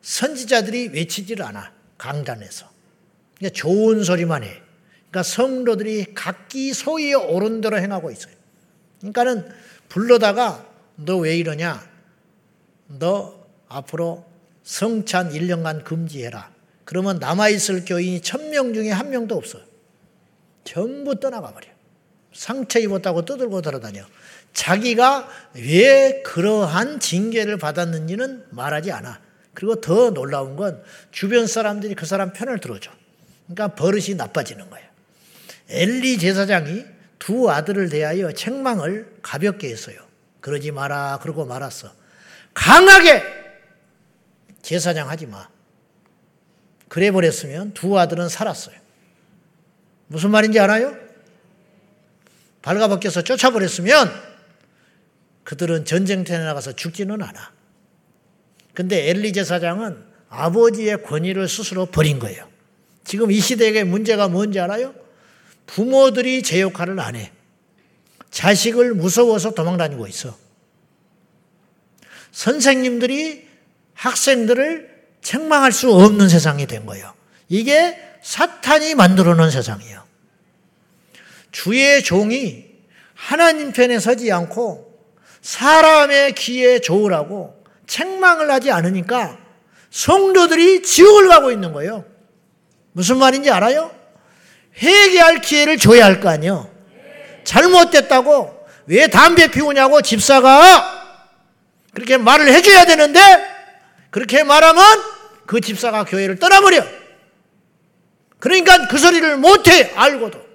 선지자들이 외치질 않아. 강단에서. 그러니까 좋은 소리만 해. 그러니까 성도들이 각기 소위에 오른 대로 행하고 있어요. 그러니까는 불러다가 너 왜 이러냐? 너 앞으로 성찬 1년간 금지해라. 그러면 남아있을 교인이 천 명 중에 한 명도 없어요. 전부 떠나가 버려. 상처 입었다고 떠들고 돌아다녀. 자기가 왜 그러한 징계를 받았는지는 말하지 않아. 그리고 더 놀라운 건 주변 사람들이 그 사람 편을 들어줘. 그러니까 버릇이 나빠지는 거예요. 엘리 제사장이 두 아들을 대하여 책망을 가볍게 했어요. 그러지 마라. 그러고 말았어. 강하게 제사장 하지 마. 그래 버렸으면 두 아들은 살았어요. 무슨 말인지 알아요? 발가벗겨서 쫓아버렸으면 그들은 전쟁터에 나가서 죽지는 않아. 근데 엘리 제사장은 아버지의 권위를 스스로 버린 거예요. 지금 이 시대의 문제가 뭔지 알아요? 부모들이 제 역할을 안 해. 자식을 무서워서 도망다니고 있어. 선생님들이 학생들을 책망할 수 없는 세상이 된 거예요. 이게 사탄이 만들어 놓은 세상이에요. 주의 종이 하나님 편에 서지 않고 사람의 귀에 좋으라고 책망을 하지 않으니까 성도들이 지옥을 가고 있는 거예요. 무슨 말인지 알아요? 회개할 기회를 줘야 할 거 아니에요. 잘못됐다고 왜 담배 피우냐고 집사가 그렇게 말을 해줘야 되는데 그렇게 말하면 그 집사가 교회를 떠나버려. 그러니까 그 소리를 못해 알고도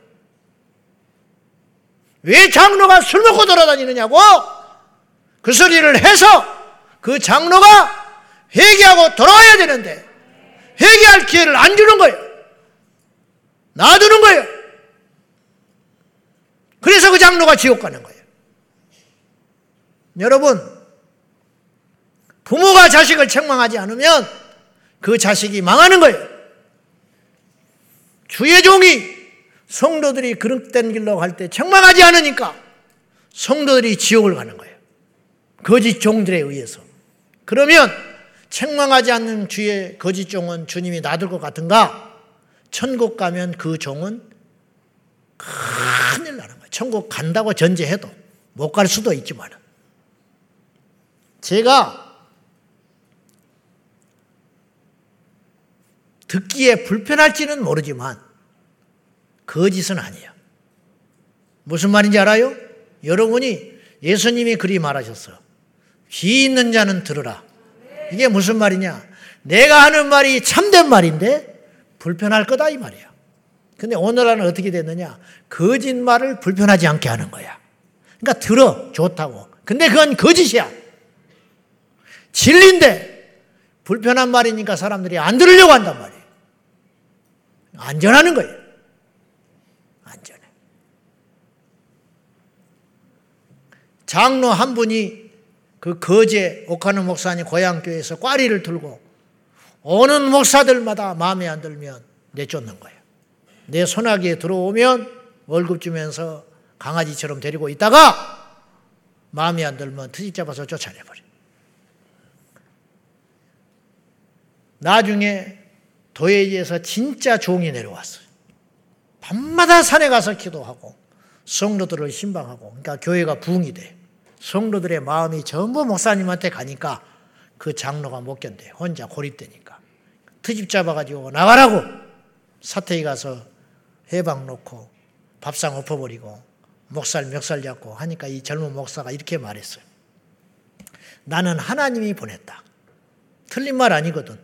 왜 장로가 술 먹고 돌아다니느냐고 그 소리를 해서 그 장로가 회개하고 돌아와야 되는데 회개할 기회를 안 주는 거예요. 놔두는 거예요. 그래서 그 장로가 지옥 가는 거예요. 여러분, 부모가 자식을 책망하지 않으면 그 자식이 망하는 거예요. 주의 종이 성도들이 그릇된 길로 갈 때 책망하지 않으니까 성도들이 지옥을 가는 거예요. 거짓 종들에 의해서. 그러면 책망하지 않는 주의 거짓 종은 주님이 놔둘 것 같은가? 천국 가면 그 종은 큰일 나는 거예요. 천국 간다고 전제해도 못 갈 수도 있지만. 제가 듣기에 불편할지는 모르지만 거짓은 아니에요. 무슨 말인지 알아요? 여러분이 예수님이 그리 말하셨어요. 귀 있는 자는 들으라. 이게 무슨 말이냐? 내가 하는 말이 참된 말인데 불편할 거다 이 말이야. 근데 오늘날은 어떻게 됐느냐? 거짓말을 불편하지 않게 하는 거야. 그러니까 들어 좋다고. 근데 그건 거짓이야. 진리인데 불편한 말이니까 사람들이 안 들으려고 한단 말이야. 안전하는 거예요. 안전해. 장로 한 분이 그 거제 옥하는 목사님 고향교회에서 꽈리를 들고 오는 목사들마다 마음에 안 들면 내쫓는 거예요. 내 손아귀에 들어오면 월급 주면서 강아지처럼 데리고 있다가 마음에 안 들면 트집 잡아서 쫓아내버려. 나중에 도예지에서 진짜 종이 내려왔어요. 밤마다 산에 가서 기도하고 성도들을 신방하고 그러니까 교회가 부흥이 돼. 성도들의 마음이 전부 목사님한테 가니까 그 장로가 못 견뎌. 혼자 고립되니까. 트집 잡아가지고 나가라고 사태에 가서 해방 놓고 밥상 엎어버리고 목살 멱살 잡고 하니까 이 젊은 목사가 이렇게 말했어요. 나는 하나님이 보냈다. 틀린 말 아니거든.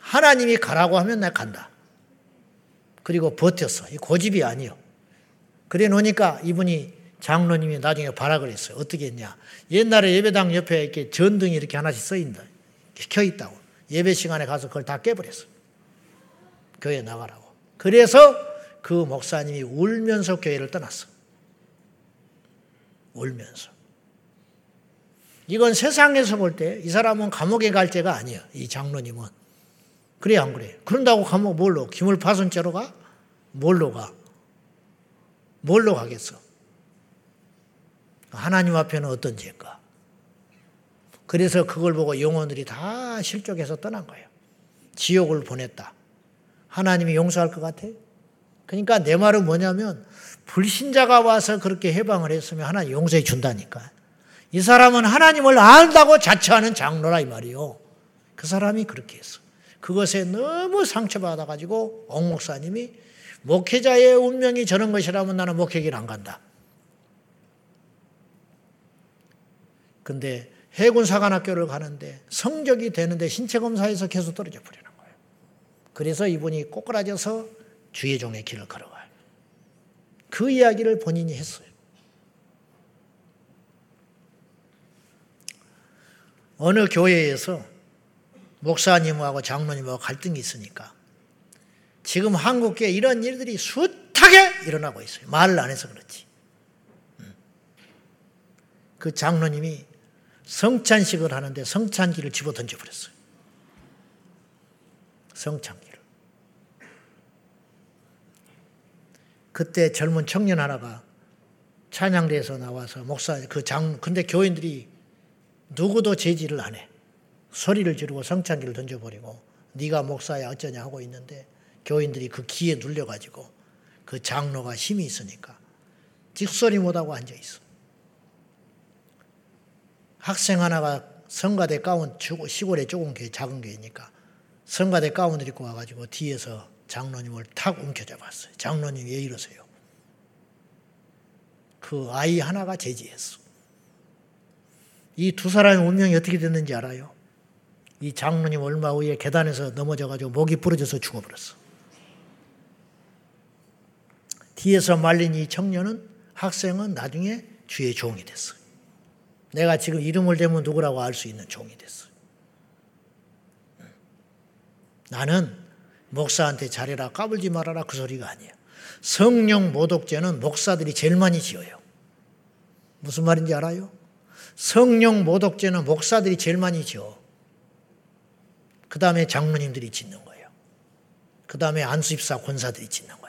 하나님이 가라고 하면 내가 간다. 그리고 버텼어. 이 고집이 아니요. 그래 놓으니까 이분이 장로님이 나중에 발악을 했어요. 어떻게 했냐. 옛날에 예배당 옆에 이렇게 전등이 이렇게 하나씩 써 있다. 켜 있다고. 예배 시간에 가서 그걸 다 깨버렸어. 교회 나가라고. 그래서 그 목사님이 울면서 교회를 떠났어. 울면서. 이건 세상에서 볼 때 이 사람은 감옥에 갈 죄가 아니야. 이 장로님은. 그래, 안 그래? 그런다고 감옥 뭘로? 기물 파손죄로 가? 뭘로 가? 뭘로 가겠어? 하나님 앞에는 어떤 죄인가? 그래서 그걸 보고 영혼들이 다 실족해서 떠난 거예요. 지옥을 보냈다. 하나님이 용서할 것 같아? 그러니까 내 말은 뭐냐면 불신자가 와서 그렇게 해방을 했으면 하나님 용서해 준다니까. 이 사람은 하나님을 안다고 자처하는 장로라 이 말이요. 그 사람이 그렇게 했어. 그것에 너무 상처받아가지고 옥 목사님이 목회자의 운명이 저런 것이라면 나는 목회길 안 간다. 근데 해군 사관학교를 가는데 성적이 되는데 신체 검사에서 계속 떨어져 버리는 거예요. 그래서 이분이 꼬꾸라져서 주의 종의 길을 걸어가요. 그 이야기를 본인이 했어요. 어느 교회에서 목사님하고 장로님하고 갈등이 있으니까 지금 한국에 이런 일들이 숱하게 일어나고 있어요. 말을 안 해서 그렇지. 음. 그 장로님이 성찬식을 하는데 성찬기를 집어 던져버렸어요. 성찬기를. 그때 젊은 청년 하나가 찬양대에서 나와서 목사, 그 장, 근데 교인들이 누구도 제지를 안 해. 소리를 지르고 성찬기를 던져버리고 네가 목사야 어쩌냐 하고 있는데 교인들이 그 기에 눌려가지고 그 장로가 힘이 있으니까 직소리 못하고 앉아있어. 학생 하나가 성가대 가운 시골에 조금 게 작은 게니까 성가대 가운을 입고 와가지고 뒤에서 장로님을 탁 움켜잡았어요. 장로님 왜 이러세요? 그 아이 하나가 제지했어. 이 두 사람의 운명이 어떻게 됐는지 알아요? 이 장로님 얼마 후에 계단에서 넘어져가지고 목이 부러져서 죽어버렸어. 뒤에서 말린 이 청년은 학생은 나중에 주의 종이 됐어. 내가 지금 이름을 대면 누구라고 알 수 있는 종이 됐어. 나는 목사한테 잘해라 까불지 말아라 그 소리가 아니야. 성령 모독죄는 목사들이 제일 많이 지어요. 무슨 말인지 알아요? 성령 모독죄는 목사들이 제일 많이 지어. 그 다음에 장로님들이 짓는 거예요. 그 다음에 안수입사 권사들이 짓는 거예요.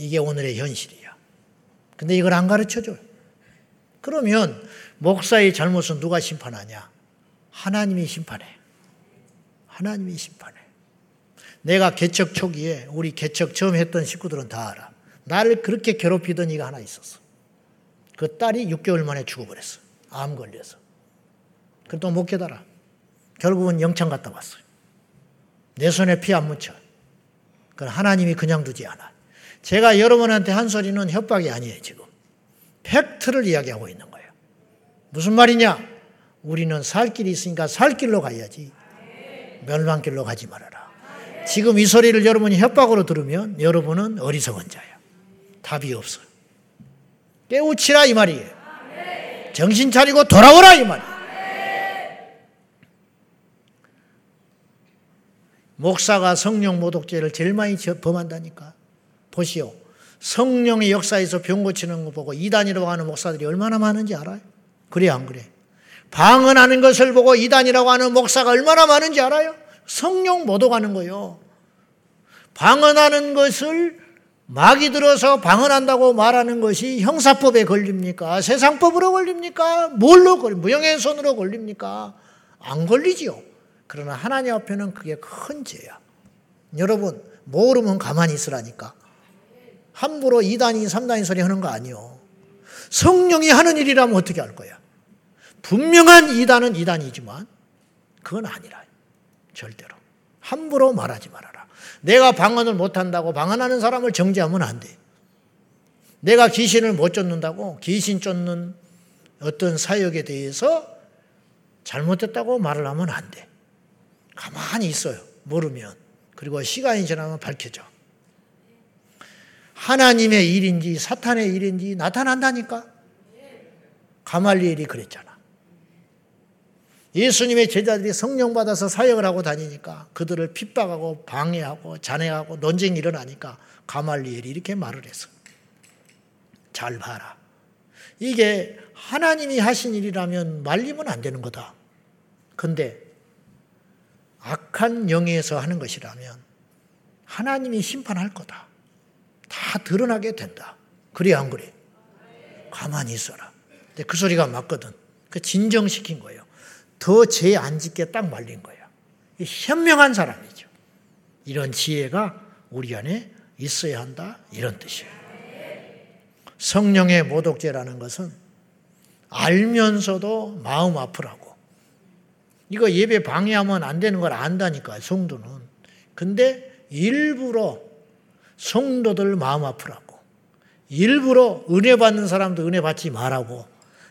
이게 오늘의 현실이야. 근데 이걸 안 가르쳐 줘요. 그러면 목사의 잘못은 누가 심판하냐? 하나님이 심판해. 하나님이 심판해. 내가 개척 초기에 우리 개척 처음 했던 식구들은 다 알아. 나를 그렇게 괴롭히던 이가 하나 있었어. 그 딸이 6개월 만에 죽어버렸어. 암 걸려서. 그래도 못 깨달아. 결국은 영창 갔다 왔어요. 내 손에 피 안 묻혀. 그건 하나님이 그냥 두지 않아. 제가 여러분한테 한 소리는 협박이 아니에요, 지금. 팩트를 이야기하고 있는 거예요. 무슨 말이냐? 우리는 살 길이 있으니까 살 길로 가야지. 멸망길로 가지 말아라. 지금 이 소리를 여러분이 협박으로 들으면 여러분은 어리석은 자야. 답이 없어요. 깨우치라 이 말이에요. 정신 차리고 돌아오라 이 말이에요. 목사가 성령 모독죄를 제일 많이 범한다니까. 보시오. 성령의 역사에서 병 고치는 거 보고 이단이라고 하는 목사들이 얼마나 많은지 알아요? 그래, 안 그래? 방언하는 것을 보고 이단이라고 하는 목사가 얼마나 많은지 알아요? 성령 모독하는 거요. 방언하는 것을 막이 들어서 방언한다고 말하는 것이 형사법에 걸립니까? 세상법으로 걸립니까? 뭘로 걸립 무형의 손으로 걸립니까? 안 걸리지요. 그러나 하나님 앞에는 그게 큰 죄야. 여러분, 모르면 가만히 있으라니까. 함부로 2단이 3단이 소리 하는 거 아니요. 성령이 하는 일이라면 어떻게 할 거야? 분명한 2단은 2단이지만 그건 아니라. 절대로. 함부로 말하지 말아라. 내가 방언을 못한다고 방언하는 사람을 정죄하면 안 돼. 내가 귀신을 못 쫓는다고 귀신 쫓는 어떤 사역에 대해서 잘못됐다고 말을 하면 안 돼. 가만히 있어요. 모르면. 그리고 시간이 지나면 밝혀져. 하나님의 일인지 사탄의 일인지 나타난다니까. 가말리엘이 그랬잖아. 예수님의 제자들이 성령 받아서 사역을 하고 다니니까 그들을 핍박하고 방해하고 잔해하고 논쟁이 일어나니까 가말리엘이 이렇게 말을 했어. 잘 봐라. 이게 하나님이 하신 일이라면 말리면 안 되는 거다. 근데 악한 영에서 하는 것이라면 하나님이 심판할 거다. 다 드러나게 된다. 그래 안 그래? 가만히 있어라. 근데 그 소리가 맞거든. 그 진정시킨 거예요. 더 죄 안 짓게 딱 말린 거예요. 현명한 사람이죠. 이런 지혜가 우리 안에 있어야 한다. 이런 뜻이에요. 성령의 모독죄라는 것은 알면서도 마음 아프라고. 이거 예배 방해하면 안 되는 걸 안다니까요, 성도는. 근데 일부러 성도들 마음 아프라고. 일부러 은혜 받는 사람도 은혜 받지 말라고.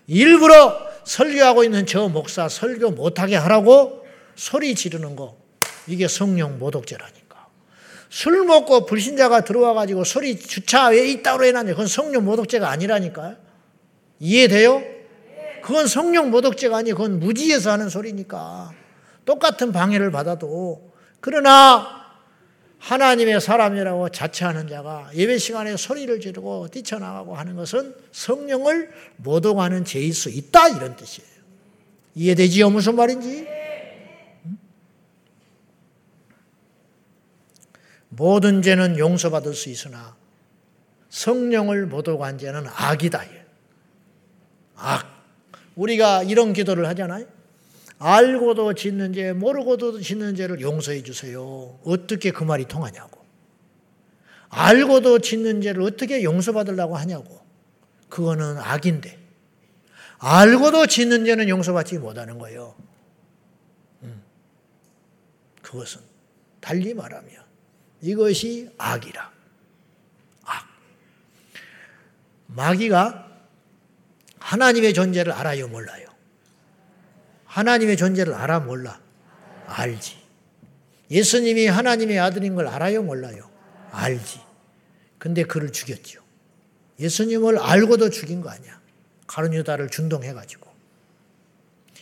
일부러 설교하고 있는 저 목사 설교 못하게 하라고 소리 지르는 거. 이게 성령 모독죄라니까. 술 먹고 불신자가 들어와 가지고 소리 주차 왜 이따로 해놨냐. 그건 성령 모독죄가 아니라니까요. 이해돼요? 그건 성령 모독죄가 아니 그건 무지에서 하는 소리니까. 똑같은 방해를 받아도 그러나 하나님의 사람이라고 자처하는 자가 예배 시간에 소리를 지르고 뛰쳐나가고 하는 것은 성령을 모독하는 죄일 수 있다 이런 뜻이에요. 이해되지요? 무슨 말인지? 모든 죄는 용서받을 수 있으나 성령을 모독한 죄는 악이다. 악. 우리가 이런 기도를 하잖아요. 알고도 짓는 죄, 모르고도 짓는 죄를 용서해 주세요. 어떻게 그 말이 통하냐고. 알고도 짓는 죄를 어떻게 용서받으려고 하냐고. 그거는 악인데. 알고도 짓는 죄는 용서받지 못하는 거예요. 음. 그것은 달리 말하면 이것이 악이라. 악. 마귀가 하나님의 존재를 알아요, 몰라요? 하나님의 존재를 알아 몰라? 알지. 예수님이 하나님의 아들인 걸 알아요 몰라요? 알지. 근데 그를 죽였죠. 예수님을 알고도 죽인 거 아니야. 가룟유다를 준동해가지고.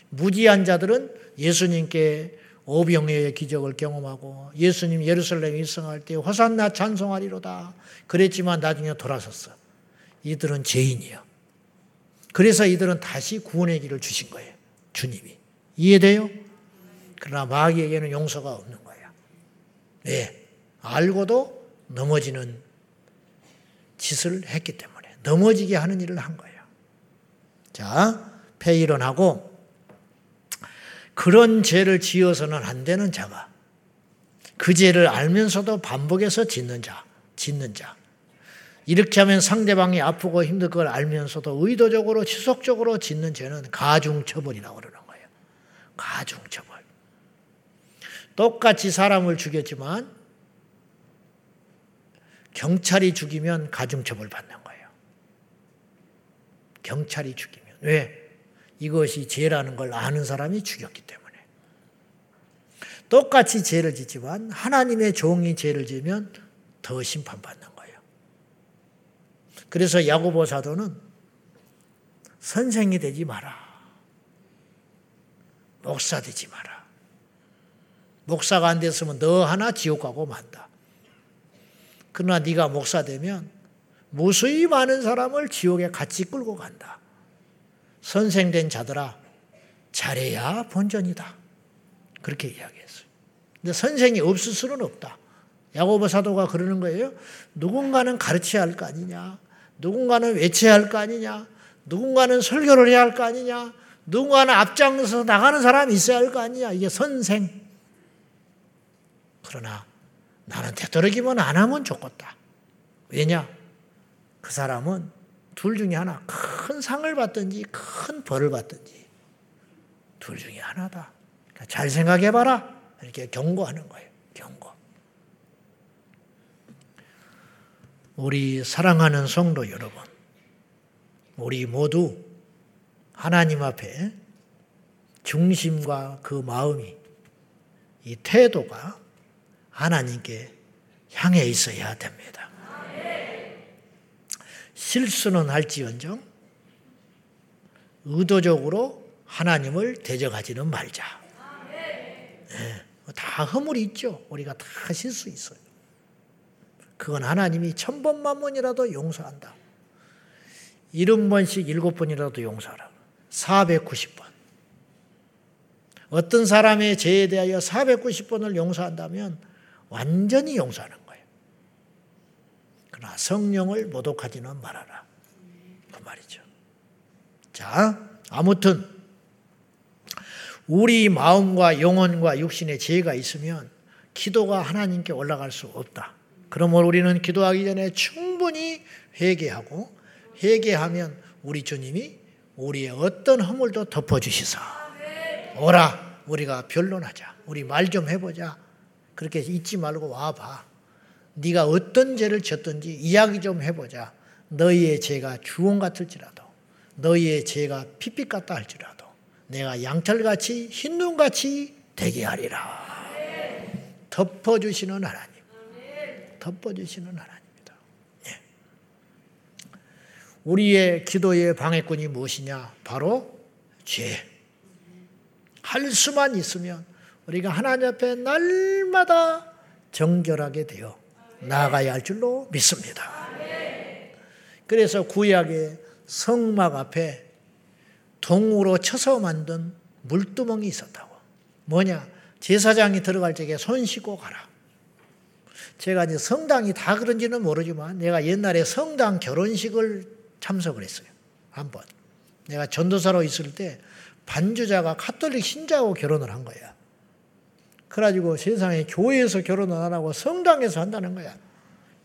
무지한 자들은 예수님께 오병이의 기적을 경험하고 예수님 예루살렘에 입성할 때 호산나 찬송하리로다. 그랬지만 나중에 돌아섰어. 이들은 죄인이야. 그래서 이들은 다시 구원의 길을 주신 거예요. 주님이. 이해돼요? 그러나 마귀에게는 용서가 없는 거야. 왜? 알고도 넘어지는 짓을 했기 때문에 넘어지게 하는 일을 한 거예요. 자, 폐일원하고 그런 죄를 지어서는 안 되는 자가 그 죄를 알면서도 반복해서 짓는 자, 짓는 자. 이렇게 하면 상대방이 아프고 힘들 걸 알면서도 의도적으로 지속적으로 짓는 죄는 가중처벌이라고 그러는 가중처벌. 똑같이 사람을 죽였지만 경찰이 죽이면 가중처벌 받는 거예요. 경찰이 죽이면. 왜? 이것이 죄라는 걸 아는 사람이 죽였기 때문에. 똑같이 죄를 짓지만 하나님의 종이 죄를 지면 더 심판받는 거예요. 그래서 야고보 사도는 선생이 되지 마라. 목사 되지 마라. 목사가 안 됐으면 너 하나 지옥 가고 만다. 그러나 네가 목사 되면 무수히 많은 사람을 지옥에 같이 끌고 간다. 선생된 자들아 잘해야 본전이다. 그렇게 이야기했어요. 근데 선생이 없을 수는 없다. 야고보 사도가 그러는 거예요. 누군가는 가르쳐야 할 거 아니냐. 누군가는 외쳐야 할 거 아니냐. 누군가는 설교를 해야 할 거 아니냐. 누군가는 앞장서 나가는 사람이 있어야 할 거 아니냐. 이게 선생. 그러나 나는 되도록이면 안 하면 좋겠다. 왜냐? 그 사람은 둘 중에 하나 큰 상을 받든지 큰 벌을 받든지 둘 중에 하나다. 그러니까 잘 생각해봐라. 이렇게 경고하는 거예요. 경고. 우리 사랑하는 성도 여러분, 우리 모두 하나님 앞에 중심과 그 마음이 이 태도가 하나님께 향해 있어야 됩니다. 실수는 할지언정 의도적으로 하나님을 대적하지는 말자. 네, 다 허물이 있죠. 우리가 다 실수 있어요. 그건 하나님이 천 번만 번이라도 용서한다. 일흔 번씩 일곱 번이라도 용서하라. 490번. 어떤 사람의 죄에 대하여 490번을 용서한다면 완전히 용서하는 거예요. 그러나 성령을 모독하지는 말아라. 그 말이죠. 자, 아무튼 우리 마음과 영혼과 육신에 죄가 있으면 기도가 하나님께 올라갈 수 없다. 그러므로 우리는 기도하기 전에 충분히 회개하고 회개하면 우리 주님이 우리의 어떤 허물도 덮어주시사. 오라, 우리가 변론하자. 우리 말 좀 해보자. 그렇게 잊지 말고 와봐. 네가 어떤 죄를 졌든지 이야기 좀 해보자. 너희의 죄가 주홍 같을지라도, 너희의 죄가 핏빛 같다 할지라도, 내가 양털같이 흰눈같이 되게 하리라. 덮어주시는 하나님. 덮어주시는 하나님입니다. 예. 우리의 기도의 방해꾼이 무엇이냐? 바로 죄. 할 수만 있으면 우리가 하나님 앞에 날마다 정결하게 되어 나아가야 할 줄로 믿습니다. 그래서 구약의 성막 앞에 동으로 쳐서 만든 물두멍이 있었다고. 뭐냐? 제사장이 들어갈 적에 손 씻고 가라. 제가 이제 성당이 다 그런지는 모르지만 내가 옛날에 성당 결혼식을 참석을 했어요. 한 번. 내가 전도사로 있을 때 반주자가 카톨릭 신자하고 결혼을 한 거야. 그래가지고 세상에 교회에서 결혼을 안 하고 성당에서 한다는 거야.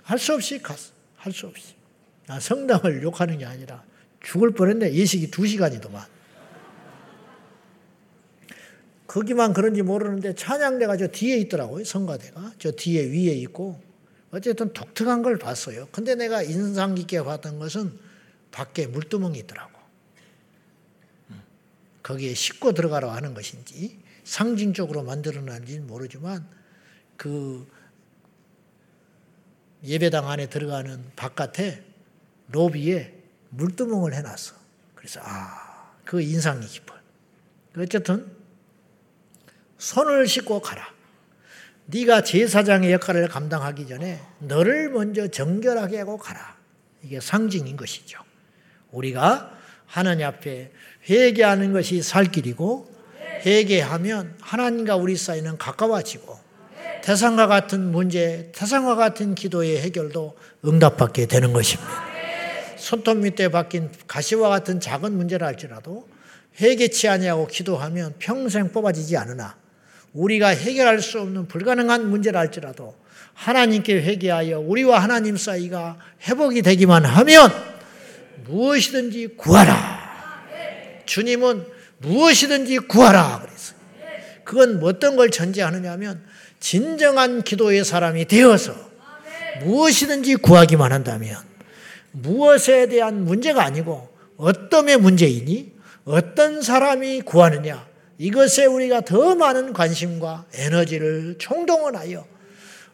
할 수 없이 갔어. 할 수 없이. 아, 성당을 욕하는 게 아니라 죽을 뻔했네. 예식이 두 시간이더만. 거기만 그런지 모르는데 찬양대가 저 뒤에 있더라고요. 성가대가. 저 뒤에 위에 있고. 어쨌든 독특한 걸 봤어요. 근데 내가 인상 깊게 봤던 것은 밖에 물두멍이 있더라고. 음. 거기에 씻고 들어가라 하는 것인지 상징적으로 만들어놨는지는 모르지만 그 예배당 안에 들어가는 바깥에 로비에 물두멍을 해놨어. 그래서 아, 그 인상이 깊어요. 어쨌든 손을 씻고 가라. 네가 제사장의 역할을 감당하기 전에 너를 먼저 정결하게 하고 가라. 이게 상징인 것이죠. 우리가 하나님 앞에 회개하는 것이 살 길이고 회개하면 하나님과 우리 사이는 가까워지고 태산과 같은 문제, 태산과 같은 기도의 해결도 응답받게 되는 것입니다. 손톱 밑에 박힌 가시와 같은 작은 문제라 할지라도 회개치 아니하고 기도하면 평생 뽑아지지 않으나 우리가 해결할 수 없는 불가능한 문제라 할지라도 하나님께 회개하여 우리와 하나님 사이가 회복이 되기만 하면 무엇이든지 구하라. 주님은 무엇이든지 구하라 그랬어요. 그건 어떤 걸 전제하느냐면 진정한 기도의 사람이 되어서 무엇이든지 구하기만 한다면 무엇에 대한 문제가 아니고 어떤의 문제이니 어떤 사람이 구하느냐 이것에 우리가 더 많은 관심과 에너지를 총동원하여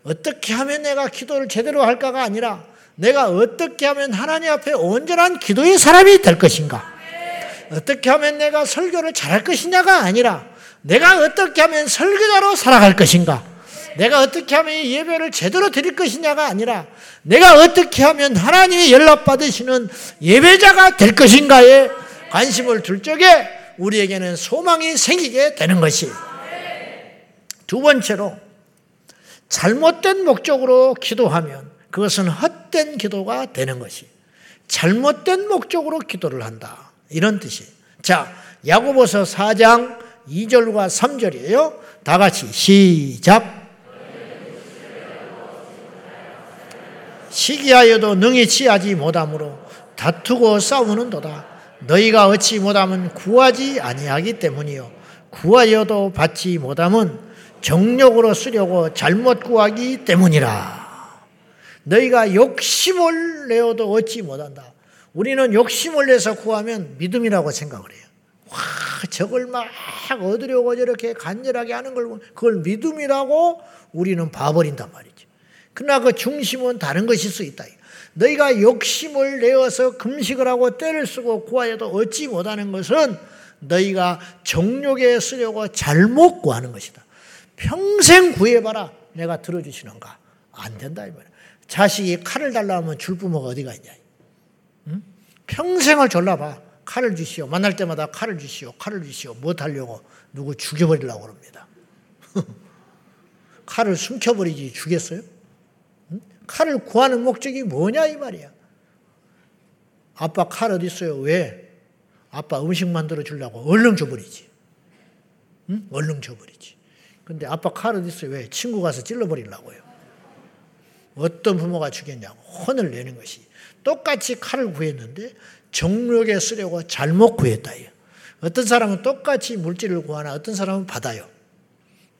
어떻게 하면 내가 기도를 제대로 할까가 아니라 내가 어떻게 하면 하나님 앞에 온전한 기도의 사람이 될 것인가? 어떻게 하면 내가 설교를 잘할 것이냐가 아니라 내가 어떻게 하면 설교자로 살아갈 것인가? 내가 어떻게 하면 예배를 제대로 드릴 것이냐가 아니라 내가 어떻게 하면 하나님의 연락받으시는 예배자가 될 것인가에 관심을 둘 적에 우리에게는 소망이 생기게 되는 것이 두 번째로 잘못된 목적으로 기도하면 그것은 헛된 기도가 되는 것이 잘못된 목적으로 기도를 한다. 이런 뜻이. 자, 야고보서 4장 2절과 3절이에요. 다 같이 시작. 시기하여도 능히 취하지 못하므로 다투고 싸우는도다. 너희가 얻지 못함은 구하지 아니하기 때문이요 구하여도 받지 못함은 정력으로 쓰려고 잘못 구하기 때문이라. 너희가 욕심을 내어도 얻지 못한다. 우리는 욕심을 내서 구하면 믿음이라고 생각을 해요. 와, 저걸 막 얻으려고 저렇게 간절하게 하는 걸 그걸 믿음이라고 우리는 봐버린단 말이죠. 그러나 그 중심은 다른 것일 수 있다. 너희가 욕심을 내어서 금식을 하고 때를 쓰고 구하여도 얻지 못하는 것은 너희가 정욕에 쓰려고 잘못 구하는 것이다. 평생 구해봐라. 내가 들어주시는가? 안 된다. 이 말이야. 자식이 칼을 달라 하면 줄 부모가 어디가 있냐. 응? 평생을 졸라봐. 칼을 주시오. 만날 때마다 칼을 주시오. 칼을 주시오. 뭐 하려고? 누구 죽여버리려고 그럽니다. 칼을 숨겨버리지 주겠어요? 응? 칼을 구하는 목적이 뭐냐 이 말이야. 아빠 칼 어디 있어요? 왜? 아빠 음식 만들어 주려고 얼른 줘버리지. 응? 얼른 줘버리지. 근데 아빠 칼 어디 있어요? 왜? 친구 가서 찔러버리려고요. 어떤 부모가 주겠냐고 혼을 내는 것이. 똑같이 칼을 구했는데 정력에 쓰려고 잘못 구했다. 어떤 사람은 똑같이 물질을 구하나 어떤 사람은 받아요.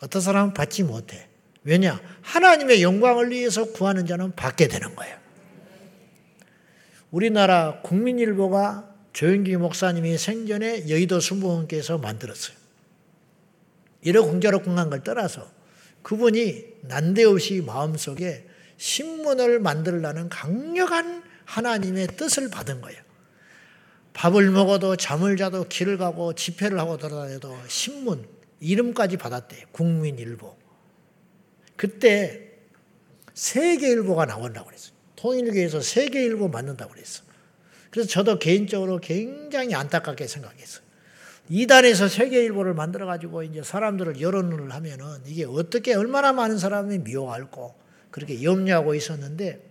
어떤 사람은 받지 못해. 왜냐? 하나님의 영광을 위해서 구하는 자는 받게 되는 거예요. 우리나라 국민일보가 조영기 목사님이 생전에 여의도 순복음께서 만들었어요. 이러 공자롭공한 걸 떠나서 그분이 난데없이 마음속에 신문을 만들라는 강력한 하나님의 뜻을 받은 거예요. 밥을 먹어도 잠을 자도 길을 가고 집회를 하고 돌아다녀도 신문 이름까지 받았대. 국민일보. 그때 세계일보가 나온다고 그랬어요. 통일교에서 세계일보 만든다고 그랬어. 그래서 저도 개인적으로 굉장히 안타깝게 생각했어요. 이단에서 세계일보를 만들어가지고 이제 사람들을 여론을 하면은 이게 어떻게 얼마나 많은 사람이 미워할고 그렇게 염려하고 있었는데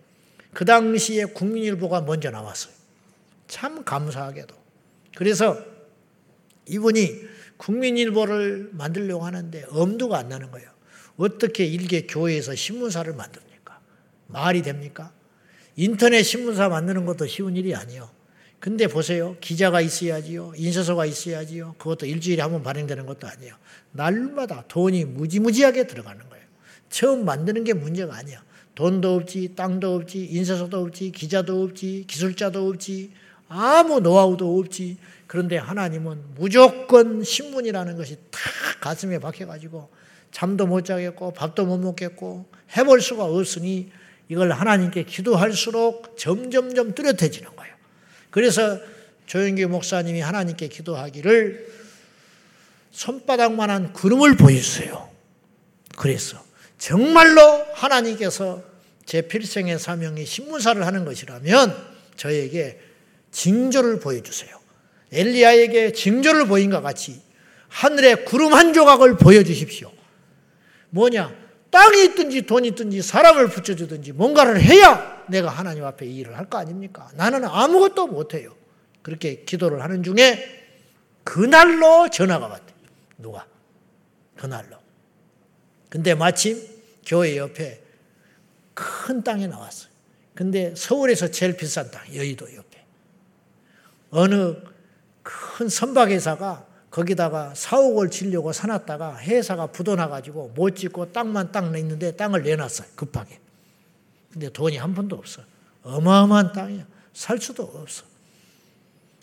그 당시에 국민일보가 먼저 나왔어요. 참 감사하게도. 그래서 이분이 국민일보를 만들려고 하는데 엄두가 안 나는 거예요. 어떻게 일개 교회에서 신문사를 만듭니까? 말이 됩니까? 인터넷 신문사 만드는 것도 쉬운 일이 아니에요. 근데 보세요. 기자가 있어야지요. 인쇄소가 있어야지요. 그것도 일주일에 한 번 발행되는 것도 아니에요. 날마다 돈이 무지무지하게 들어가는 거예요. 처음 만드는 게 문제가 아니야. 돈도 없지, 땅도 없지, 인쇄소도 없지, 기자도 없지, 기술자도 없지, 아무 노하우도 없지. 그런데 하나님은 무조건 신문이라는 것이 다 가슴에 박혀가지고 잠도 못 자겠고 밥도 못 먹겠고 해볼 수가 없으니 이걸 하나님께 기도할수록 점점점 뚜렷해지는 거예요. 그래서 조영기 목사님이 하나님께 기도하기를 손바닥만한 구름을 보여주세요. 그랬어. 정말로 하나님께서 제 필생의 사명이 신문사를 하는 것이라면 저에게 징조를 보여주세요. 엘리야에게 징조를 보인 것 같이 하늘에 구름 한 조각을 보여주십시오. 뭐냐? 땅이 있든지 돈이 있든지 사람을 붙여주든지 뭔가를 해야 내가 하나님 앞에 이 일을 할 거 아닙니까? 나는 아무것도 못해요. 그렇게 기도를 하는 중에 그날로 전화가 왔대. 누가? 그날로. 근데 마침 교회 옆에 큰 땅이 나왔어요. 근데 서울에서 제일 비싼 땅, 여의도 옆에. 어느 큰 선박회사가 거기다가 사옥을 지려고 사놨다가 회사가 부도나가지고 못 짓고 땅만 땅 있는데 땅을 내놨어요. 급하게. 근데 돈이 한 푼도 없어. 어마어마한 땅이야. 살 수도 없어.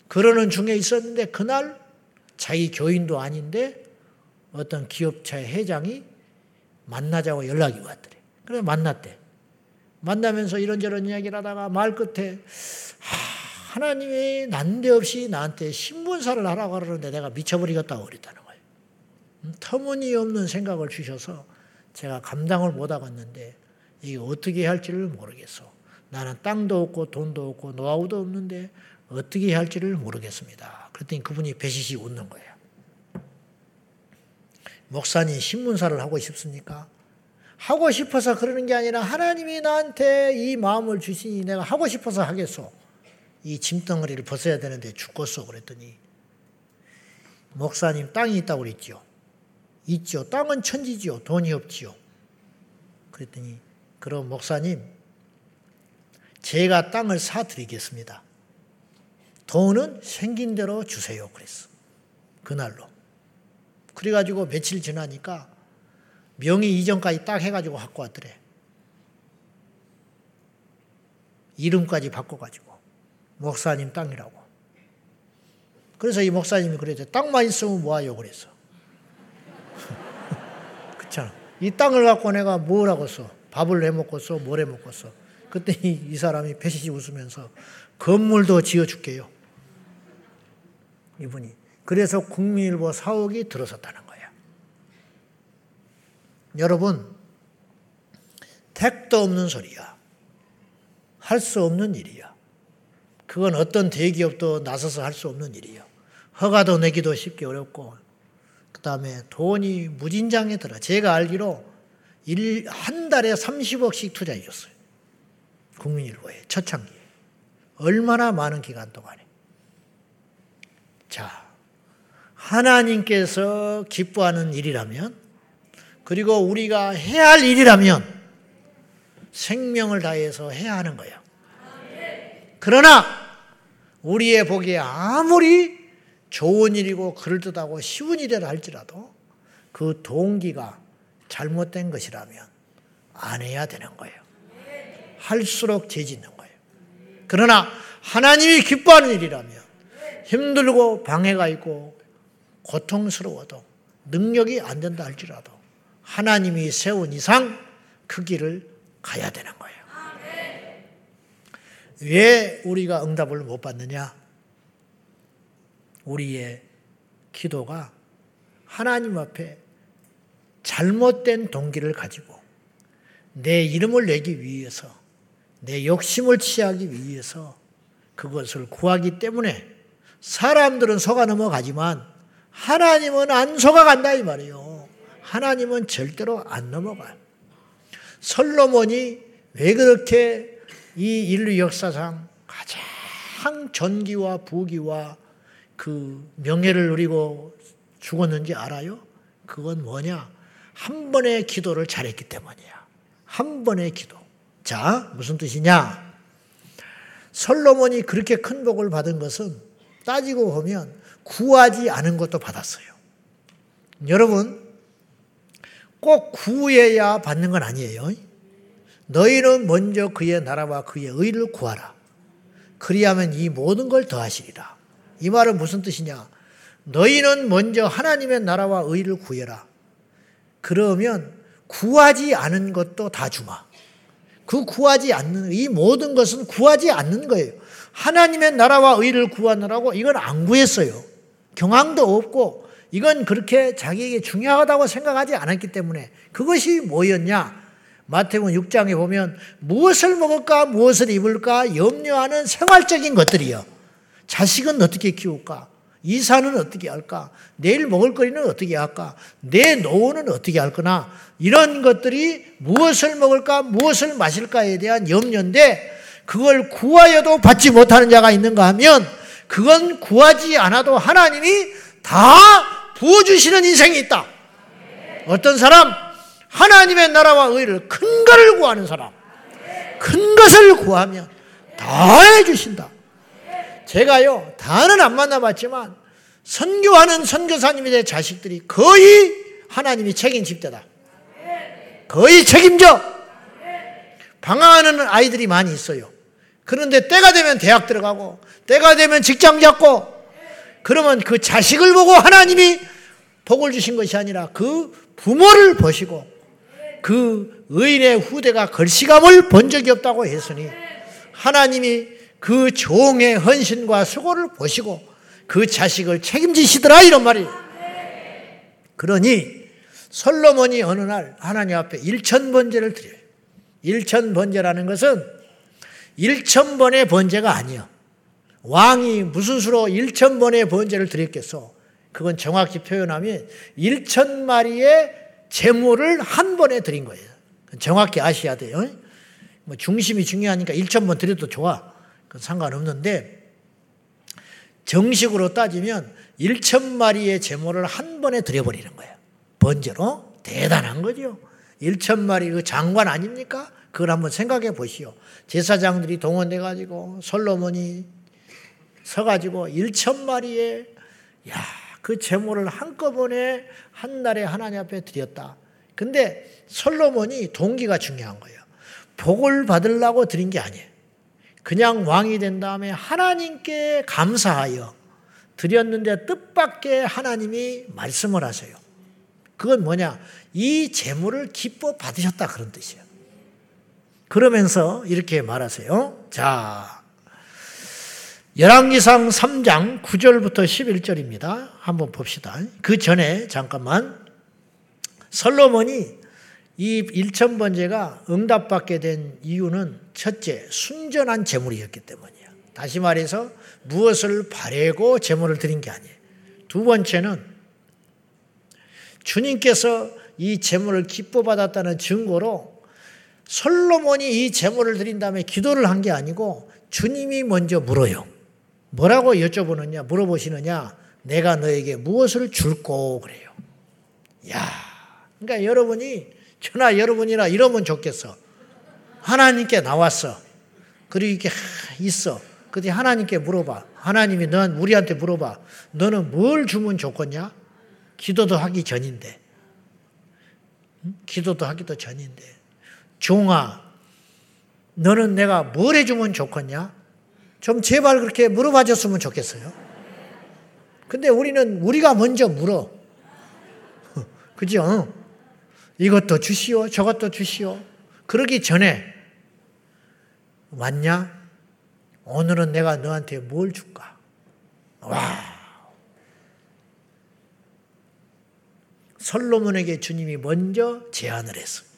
그러는 중에 있었는데 그날 자기 교인도 아닌데 어떤 기업차의 회장이 만나자고 연락이 왔더래. 그래 만났대. 만나면서 이런저런 이야기를 하다가 말 끝에 하 나님이 난데없이 나한테 신문사를 하라고 하는데 내가 미쳐버리겠다고 그랬다는 거예요. 음, 터무니없는 생각을 주셔서 제가 감당을 못하겠는데 이게 어떻게 할지를 모르겠어. 나는 땅도 없고 돈도 없고 노하우도 없는데 어떻게 할지를 모르겠습니다. 그랬더니 그분이 배시시 웃는 거예요. 목사님 신문사를 하고 싶습니까? 하고 싶어서 그러는 게 아니라 하나님이 나한테 이 마음을 주시니 내가 하고 싶어서 하겠소. 이 짐덩어리를 벗어야 되는데 죽겠어 그랬더니 목사님 땅이 있다고 그랬지요. 있죠. 땅은 천지지요. 돈이 없지요. 그랬더니 그럼 목사님 제가 땅을 사 드리겠습니다. 돈은 생긴 대로 주세요. 그랬어. 그날로. 그래가지고 며칠 지나니까 명의 이전까지 딱 해가지고 갖고 왔더래. 이름까지 바꿔가지고 목사님 땅이라고. 그래서 이 목사님이 그랬죠. 땅만 있으면 뭐하요 그랬어. 그렇잖아. 이 땅을 갖고 내가 뭘 하고 써? 밥을 해 먹고 써? 뭘해 먹고 써? 그때 이, 이 사람이 배시시 웃으면서 건물도 지어 줄게요. 이분이. 그래서 국민일보 사옥이 들어섰다는 거예요. 여러분, 택도 없는 소리야. 할 수 없는 일이야. 그건 어떤 대기업도 나서서 할 수 없는 일이야. 허가도 내기도 쉽게 어렵고, 그 다음에 돈이 무진장에 들어. 제가 알기로 일, 한 달에 30억씩 투자해 줬어요. 국민일보에, 초창기에. 얼마나 많은 기간 동안에. 자, 하나님께서 기뻐하는 일이라면, 그리고 우리가 해야 할 일이라면, 생명을 다해서 해야 하는 거예요. 그러나, 우리의 보기에 아무리 좋은 일이고 그럴듯하고 쉬운 일이라 할지라도 그 동기가 잘못된 것이라면 안 해야 되는 거예요. 할수록 죄 짓는 거예요. 그러나 하나님이 기뻐하는 일이라면 힘들고 방해가 있고 고통스러워도 능력이 안 된다 할지라도 하나님이 세운 이상 그 길을 가야 되는 거예요. 왜 우리가 응답을 못 받느냐? 우리의 기도가 하나님 앞에 잘못된 동기를 가지고 내 이름을 내기 위해서 내 욕심을 취하기 위해서 그것을 구하기 때문에 사람들은 속아 넘어가지만 하나님은 안 속아간다 이 말이에요. 하나님은 절대로 안 넘어가요. 솔로몬이 왜 그렇게 이 인류 역사상 가장 전기와 부기와 그 명예를 누리고 죽었는지 알아요? 그건 뭐냐? 한 번의 기도를 잘했기 때문이야. 한 번의 기도. 자, 무슨 뜻이냐? 솔로몬이 그렇게 큰 복을 받은 것은 따지고 보면 구하지 않은 것도 받았어요. 여러분, 꼭 구해야 받는 건 아니에요. 너희는 먼저 그의 나라와 그의 의를 구하라. 그리하면 이 모든 걸 더하시리라. 이 말은 무슨 뜻이냐? 너희는 먼저 하나님의 나라와 의를 구해라. 그러면 구하지 않은 것도 다 주마. 그 구하지 않는 이 모든 것은 구하지 않는 거예요. 하나님의 나라와 의를 구하느라고 이건 안 구했어요. 경황도 없고 이건 그렇게 자기에게 중요하다고 생각하지 않았기 때문에 그것이 뭐였냐? 마태복음 6장에 보면 무엇을 먹을까 무엇을 입을까 염려하는 생활적인 것들이요. 자식은 어떻게 키울까? 이사는 어떻게 할까? 내일 먹을 거리는 어떻게 할까? 내 노후는 어떻게 할 거나? 이런 것들이 무엇을 먹을까, 무엇을 마실까에 대한 염려인데 그걸 구하여도 받지 못하는 자가 있는가 하면 그건 구하지 않아도 하나님이 다 부어주시는 인생이 있다. 어떤 사람? 하나님의 나라와 의를 큰 것을 구하는 사람. 큰 것을 구하면 다 해주신다. 제가요, 다는 안 만나봤지만, 선교하는 선교사님의 자식들이 거의 하나님이 책임질 때다. 거의 책임져. 방황하는 아이들이 많이 있어요. 그런데 때가 되면 대학 들어가고, 때가 되면 직장 잡고, 그러면 그 자식을 보고 하나님이 복을 주신 것이 아니라 그 부모를 보시고, 그 의인의 후대가 걸시감을 본 적이 없다고 했으니, 하나님이 그 종의 헌신과 수고를 보시고 그 자식을 책임지시더라 이런 말이에요. 그러니 솔로몬이 어느 날 하나님 앞에 일천 번제를 드려요. 일천 번제라는 것은 일천 번의 번제가 아니요. 왕이 무슨 수로 일천 번의 번제를 드렸겠어? 그건 정확히 표현하면 일천 마리의 재물을 한 번에 드린 거예요. 정확히 아셔야 돼요. 뭐 중심이 중요하니까 일천 번 드려도 좋아. 상관없는데 정식으로 따지면 1천 마리의 제물을 한 번에 드려버리는 거예요. 번제로 대단한 거죠. 1천 마리 그 장관 아닙니까? 그걸 한번 생각해 보시오. 제사장들이 동원돼 가지고 솔로몬이 서 가지고 1천 마리의 야 그 제물을 한꺼번에 한 날에 하나님 앞에 드렸다. 근데 솔로몬이 동기가 중요한 거예요. 복을 받으려고 드린 게 아니에요. 그냥 왕이 된 다음에 하나님께 감사하여 드렸는데 뜻밖의 하나님이 말씀을 하세요. 그건 뭐냐? 이 재물을 기뻐 받으셨다 그런 뜻이에요. 그러면서 이렇게 말하세요. 자, 열왕기상 3장 9절부터 11절입니다. 한번 봅시다. 그 전에 잠깐만 솔로몬이 이 일천번제가 응답받게 된 이유는 첫째 순전한 제물이었기 때문이야. 다시 말해서 무엇을 바래고 제물을 드린 게 아니에요. 두 번째는 주님께서 이 제물을 기뻐 받았다는 증거로 솔로몬이 이 제물을 드린 다음에 기도를 한 게 아니고 주님이 먼저 물어요. 뭐라고 여쭤보느냐, 물어보시느냐, 내가 너에게 무엇을 줄고 그래요. 야, 그러니까 여러분이, 저나 여러분이나 이러면 좋겠어. 하나님께 나왔어. 그리고 이렇게 있어. 근데 하나님께 물어봐. 하나님이 넌 우리한테 물어봐. 너는 뭘 주면 좋겠냐? 기도도 하기 전인데. 기도도 하기도 전인데. 종아, 너는 내가 뭘 해주면 좋겠냐? 좀 제발 그렇게 물어봐 줬으면 좋겠어요. 근데 우리는 우리가 먼저 물어. 그죠? 이것도 주시오, 저것도 주시오. 그러기 전에 맞냐? 오늘은 내가 너한테 뭘 줄까? 와. 솔로몬에게 주님이 먼저 제안을 했어.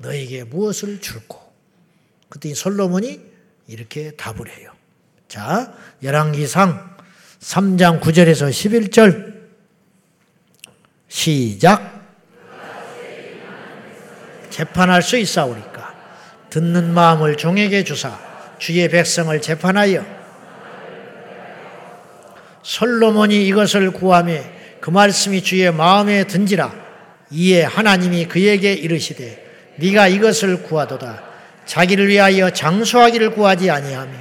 너에게 무엇을 줄고? 그랬더니 솔로몬이 이렇게 답을 해요. 자, 열왕기상 3장 9절에서 11절 시작. 재판할 수 있사오리까 듣는 마음을 종에게 주사 주의 백성을 재판하여 솔로몬이 이것을 구하며 그 말씀이 주의 마음에 든지라 이에 하나님이 그에게 이르시되 네가 이것을 구하도다 자기를 위하여 장수하기를 구하지 아니하며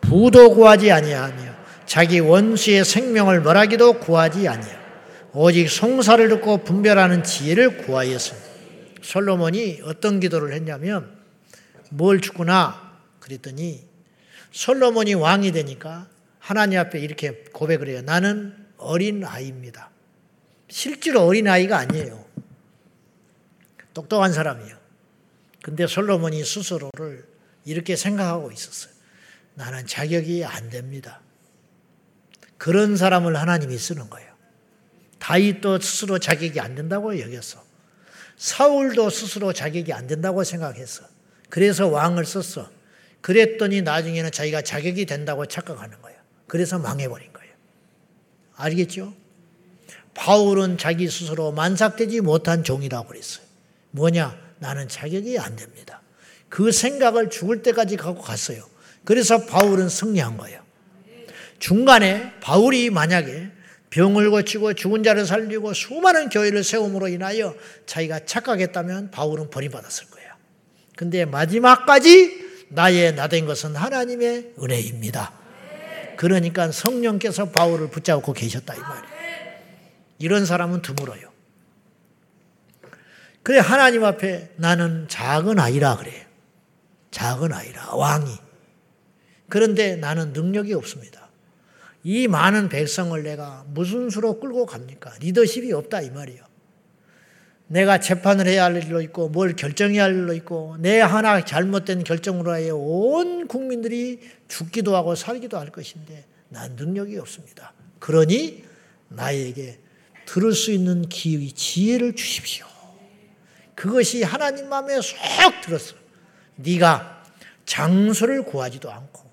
부도 구하지 아니하며 자기 원수의 생명을 멀하기도 구하지 아니하며 오직 송사를 듣고 분별하는 지혜를 구하였습니다. 솔로몬이 어떤 기도를 했냐면 뭘 주구나 그랬더니 솔로몬이 왕이 되니까 하나님 앞에 이렇게 고백을 해요. 나는 어린 아이입니다. 실제로 어린 아이가 아니에요. 똑똑한 사람이에요. 근데 솔로몬이 스스로를 이렇게 생각하고 있었어요. 나는 자격이 안 됩니다. 그런 사람을 하나님이 쓰는 거예요. 다윗도 스스로 자격이 안 된다고 여겼어. 사울도 스스로 자격이 안 된다고 생각했어. 그래서 왕을 썼어. 그랬더니 나중에는 자기가 자격이 된다고 착각하는 거예요. 그래서 망해버린 거예요. 알겠죠? 바울은 자기 스스로 만삭되지 못한 종이라고 그랬어요. 뭐냐? 나는 자격이 안 됩니다. 그 생각을 죽을 때까지 갖고 갔어요. 그래서 바울은 승리한 거예요. 중간에 바울이 만약에 병을 고치고 죽은 자를 살리고 수많은 교회를 세움으로 인하여 자기가 착각했다면 바울은 버림받았을 거예요. 근데 마지막까지 나의 나된 것은 하나님의 은혜입니다. 그러니까 성령께서 바울을 붙잡고 계셨다 이 말이에요. 이런 사람은 드물어요. 그래 하나님 앞에 나는 작은 아이라 그래요. 작은 아이라 왕이. 그런데 나는 능력이 없습니다. 이 많은 백성을 내가 무슨 수로 끌고 갑니까? 리더십이 없다 이 말이에요. 내가 재판을 해야 할 일도 있고 뭘 결정해야 할 일도 있고 내 하나 잘못된 결정으로 하여 온 국민들이 죽기도 하고 살기도 할 것인데 난 능력이 없습니다. 그러니 나에게 들을 수 있는 기회, 지혜를 주십시오. 그것이 하나님 마음에 쏙 들었어. 네가 장소를 구하지도 않고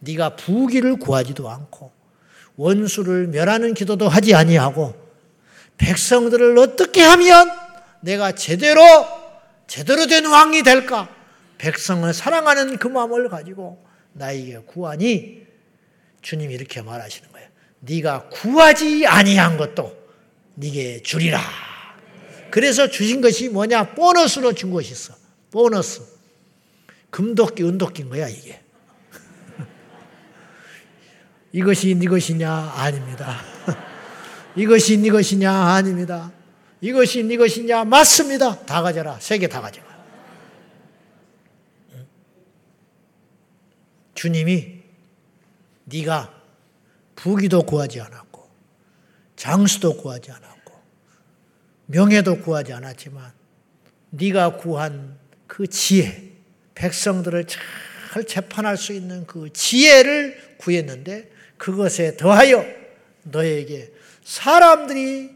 네가 부귀를 구하지도 않고 원수를 멸하는 기도도 하지 아니하고 백성들을 어떻게 하면 내가 제대로 제대로 된 왕이 될까? 백성을 사랑하는 그 마음을 가지고 나에게 구하니 주님이 이렇게 말하시는 거예요. 네가 구하지 아니한 것도 네게 주리라. 그래서 주신 것이 뭐냐? 보너스로 준 것이 있어. 보너스. 금도끼, 은도끼인 거야, 이게. 이것이 네 것이냐? 아닙니다. 이것이 네 것이냐? 아닙니다. 이것이 네 것이냐? 맞습니다. 다 가져라. 세 개 다 가져가. 주님이 네가 부귀도 구하지 않았고 장수도 구하지 않았고 명예도 구하지 않았지만 네가 구한 그 지혜 백성들을 잘 재판할 수 있는 그 지혜를 구했는데 그것에 더하여 너에게 사람들이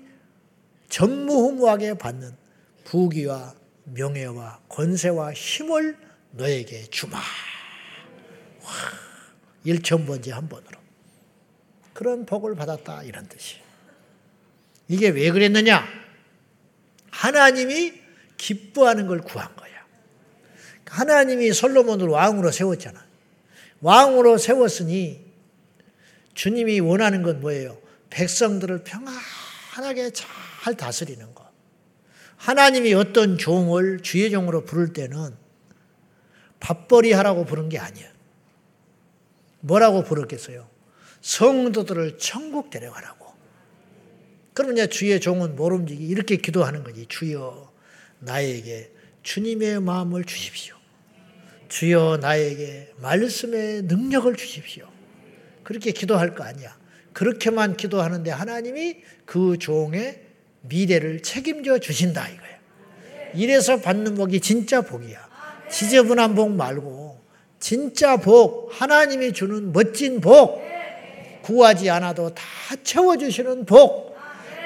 전무후무하게 받는 부귀와 명예와 권세와 힘을 너에게 주마. 와, 일천번째 한 번으로. 그런 복을 받았다 이런 뜻이. 이게 왜 그랬느냐? 하나님이 기뻐하는 걸 구한 거야. 하나님이 솔로몬을 왕으로 세웠잖아. 왕으로 세웠으니 주님이 원하는 건 뭐예요? 백성들을 평안하게 잘 다스리는 것. 하나님이 어떤 종을 주의 종으로 부를 때는 밥벌이 하라고 부른 게 아니에요. 뭐라고 부르겠어요? 성도들을 천국 데려가라고. 그러면 이제 주의 종은 모름지기 이렇게 기도하는 거지. 주여 나에게 주님의 마음을 주십시오. 주여 나에게 말씀의 능력을 주십시오. 그렇게 기도할 거 아니야. 그렇게만 기도하는데 하나님이 그 종의 미래를 책임져 주신다 이거야. 이래서 받는 복이 진짜 복이야. 지저분한 복 말고 진짜 복, 하나님이 주는 멋진 복, 구하지 않아도 다 채워주시는 복.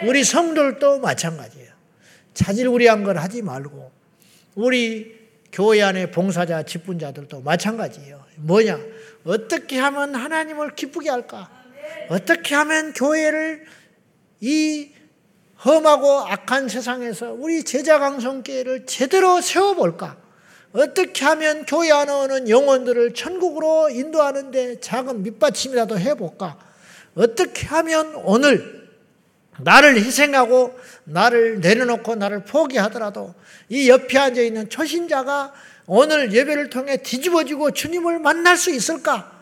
우리 성들도 마찬가지예요. 자질구리한 걸 하지 말고 우리 교회 안에 봉사자, 직분자들도 마찬가지예요. 뭐냐? 어떻게 하면 하나님을 기쁘게 할까? 어떻게 하면 교회를 이 험하고 악한 세상에서 우리 제자강성교회를 제대로 세워볼까? 어떻게 하면 교회 안에 오는 영혼들을 천국으로 인도하는데 작은 밑받침이라도 해볼까? 어떻게 하면 오늘 나를 희생하고 나를 내려놓고 나를 포기하더라도 이 옆에 앉아 있는 초신자가 오늘 예배를 통해 뒤집어지고 주님을 만날 수 있을까?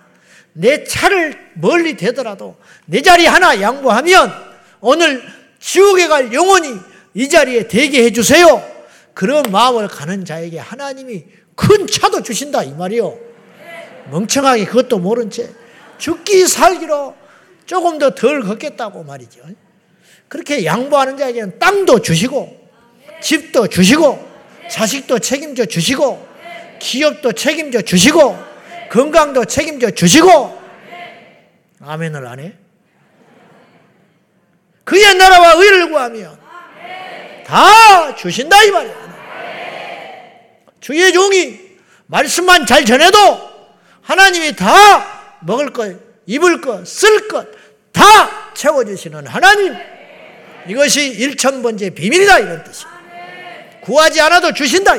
내 차를 멀리 대더라도 내 자리 하나 양보하면 오늘 지옥에 갈 영혼이 이 자리에 대게 해 주세요. 그런 마음을 가는 자에게 하나님이 큰 차도 주신다 이 말이요. 멍청하게 그것도 모른 채 죽기 살기로 조금 더 덜 걷겠다고 말이죠. 그렇게 양보하는 자에게는 땅도 주시고 집도 주시고 자식도 책임져 주시고 기업도 책임져 주시고 건강도 책임져 주시고 아멘을 안 해? 그의 나라와 의를 구하면 다 주신다 이 말이야. 주의 종이 말씀만 잘 전해도 하나님이 다 먹을 것, 입을 것, 쓸 것 다 채워주시는 하나님. 이것이 일천번째 비밀이다 이런 뜻이야. 구하지 않아도 주신다.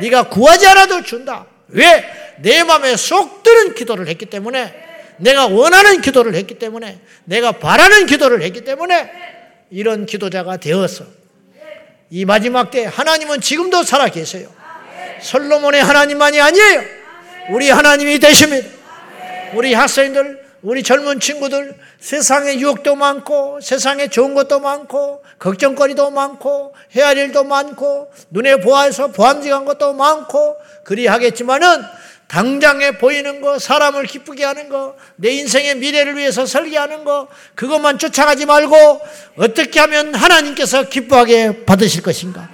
네가 구하지 않아도 준다. 왜? 내 마음에 쏙 드는 기도를 했기 때문에 내가 원하는 기도를 했기 때문에 내가 바라는 기도를 했기 때문에 이런 기도자가 되어서 이 마지막 때 하나님은 지금도 살아 계세요. 솔로몬의 하나님만이 아니에요. 우리 하나님이 되십니다. 우리 학생들, 우리 젊은 친구들, 세상에 유혹도 많고, 세상에 좋은 것도 많고, 걱정거리도 많고, 해야 할 일도 많고, 눈에 보아서 보암직한 것도 많고, 그리 하겠지만은 당장에 보이는 거, 사람을 기쁘게 하는 거, 내 인생의 미래를 위해서 설계하는 거, 그것만 쫓아가지 말고 어떻게 하면 하나님께서 기뻐하게 받으실 것인가?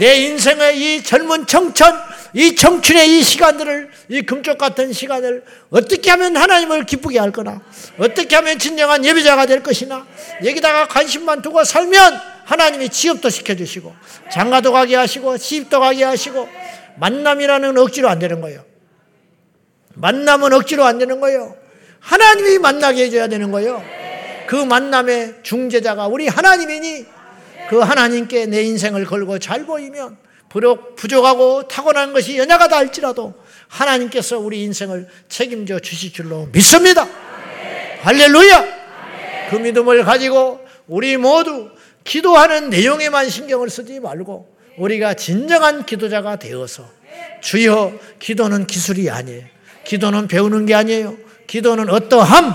내 인생의 이 젊은 청춘, 이 청춘의 이 시간들을, 이 금쪽 같은 시간을 어떻게 하면 하나님을 기쁘게 할 거나, 어떻게 하면 진정한 예배자가 될 것이나, 여기다가 관심만 두고 살면 하나님이 취업도 시켜주시고, 장가도 가게 하시고, 시집도 가게 하시고, 만남이라는 억지로 안 되는 거예요. 만남은 억지로 안 되는 거예요. 하나님이 만나게 해줘야 되는 거예요. 그 만남의 중재자가 우리 하나님이니 그 하나님께 내 인생을 걸고 잘 보이면 부족하고 타고난 것이 연약하다 할지라도 하나님께서 우리 인생을 책임져 주실 줄로 믿습니다. 할렐루야! 그 믿음을 가지고 우리 모두 기도하는 내용에만 신경을 쓰지 말고 우리가 진정한 기도자가 되어서 주여 기도는 기술이 아니에요. 기도는 배우는 게 아니에요. 기도는 어떠함?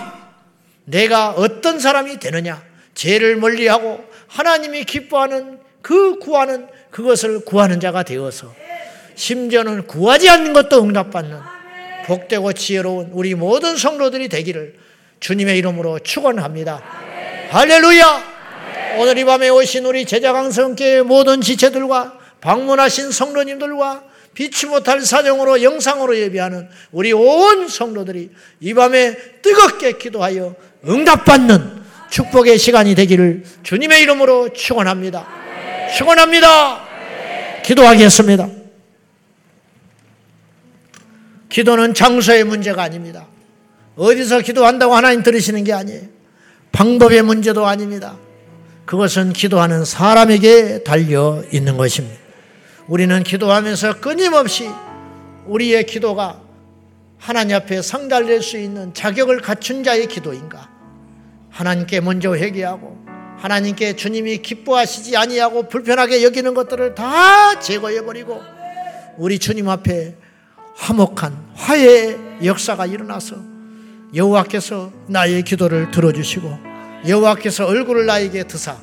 내가 어떤 사람이 되느냐? 죄를 멀리하고 하나님이 기뻐하는 그 구하는 그것을 구하는 자가 되어서 심지어는 구하지 않는 것도 응답받는 복되고 지혜로운 우리 모든 성도들이 되기를 주님의 이름으로 축원합니다. 할렐루야! 오늘 이 밤에 오신 우리 제자강성교회 모든 지체들과 방문하신 성도님들과 비치 못할 사정으로 영상으로 예배하는 우리 온 성도들이 이 밤에 뜨겁게 기도하여 응답받는 축복의 시간이 되기를 주님의 이름으로 축원합니다. 축원합니다. 기도하겠습니다. 기도는 장소의 문제가 아닙니다. 어디서 기도한다고 하나님 들으시는 게 아니에요. 방법의 문제도 아닙니다. 그것은 기도하는 사람에게 달려 있는 것입니다. 우리는 기도하면서 끊임없이 우리의 기도가 하나님 앞에 상달될 수 있는 자격을 갖춘 자의 기도인가? 하나님께 먼저 회개하고 하나님께 주님이 기뻐하시지 아니하고 불편하게 여기는 것들을 다 제거해 버리고 우리 주님 앞에 화목한 화해의 역사가 일어나서 여호와께서 나의 기도를 들어주시고 여호와께서 얼굴을 나에게 드사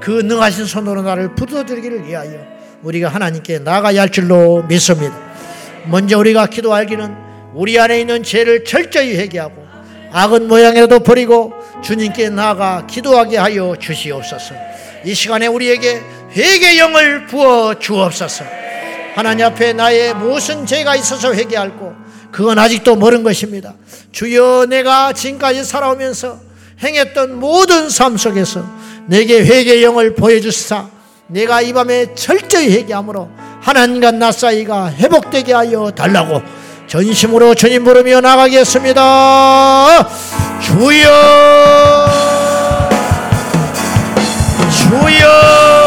그 능하신 손으로 나를 붙어주기를 위하여 우리가 하나님께 나가야 할 줄로 믿습니다. 먼저 우리가 기도하기는 우리 안에 있는 죄를 철저히 회개하고 악은 모양이라도 버리고 주님께 나아가 기도하게 하여 주시옵소서. 이 시간에 우리에게 회개 영을 부어 주옵소서. 하나님 앞에 나의 무슨 죄가 있어서 회개할고 그건 아직도 모른 것입니다. 주여 내가 지금까지 살아오면서 행했던 모든 삶 속에서 내게 회개 영을 보여주사 내가 이 밤에 철저히 회개함으로 하나님과 나 사이가 회복되게 하여 달라고 전심으로 주님 부르며 나가겠습니다. 주여! 주여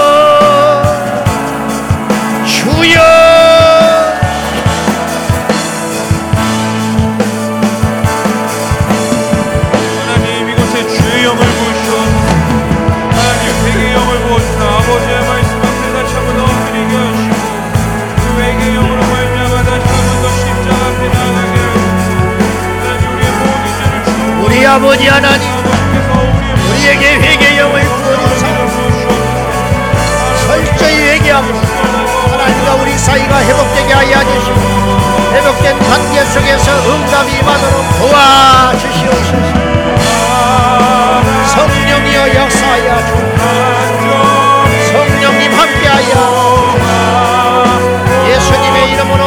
하나님 우리에게 회개 영을 부어주사 철저히 회개하고 하나님과 우리 사이가 회복되게 하여 주시고 회복된 관계 속에서 응답이 임하도록 도와주시옵소서. 성령이여 역사하여 성령님 함께하여 예수님의 이름으로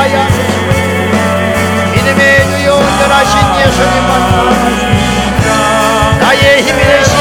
하여 주시고 믿음의 주여 온전하신 예수님만 나의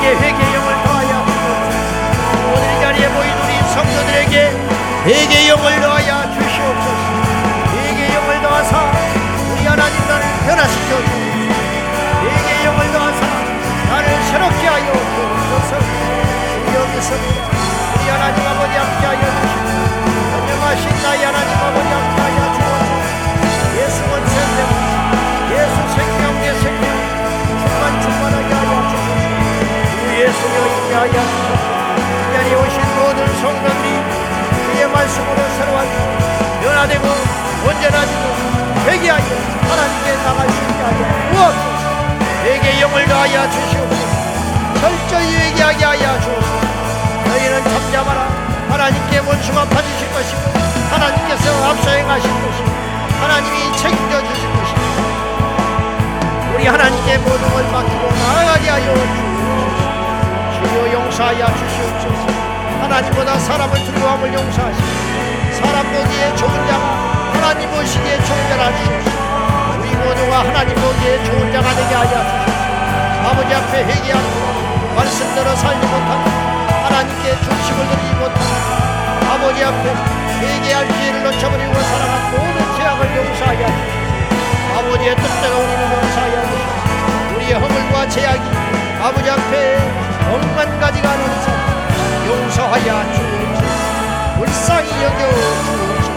주여 나에게 회개 영을 더하여 주옵소서 오늘 이 자리에 모인 우리 성도들에게 회개 영을 더하여 주시옵소서. 회개 영을 더하사 우리 하나님 나를 변화시켜 주옵소서. 회개 영을 더하사 나를 새롭게 하여 주옵소서. 주여 믿습니다 예수여 있게 하여 주옵소서 이 자리에 오신 모든 성도들이 주의 말씀으로 새로운 변화되고 온전해지고 회개하여 하나님께 나갈 수 있게 하여 주옵소서 회개 영을 더하여 주시옵소서. 철저히 회개하게 하여 주옵소서. 너희는 잠잠하라. 하나님께 원수가 받으실 것이고 하나님께서 앞서 행하실 것이고 하나님이 책임져 주실 것이고 우리 하나님께 모든 걸 맡기고 나아가게 하여 주옵소서 용서하여 주시옵소서. 하나님보다 사람을 두려움을 용서하시고 사람 보기에 좋은 자가 하나님 보시기에 좋은 자라 주옵소서. 우리 모두가 하나님 보기에 좋은 자가 되게 하여 주옵소서. 아버지 앞에 회개하고 말씀대로 살지 못하고 하나님께 중심을 드리지 못하고 아버지 앞에 회개할 기회를 놓쳐버리고 살아간 모든 죄악을 용서하게 하시옵소서. 아버지의 뜻대로 우리를 용서하여 주시옵소서. 우리의 허물과 죄악이 아버지 앞에 억만 가지가 넘쳐 용서하여 주옵소서. 불쌍히 여겨 주옵소서.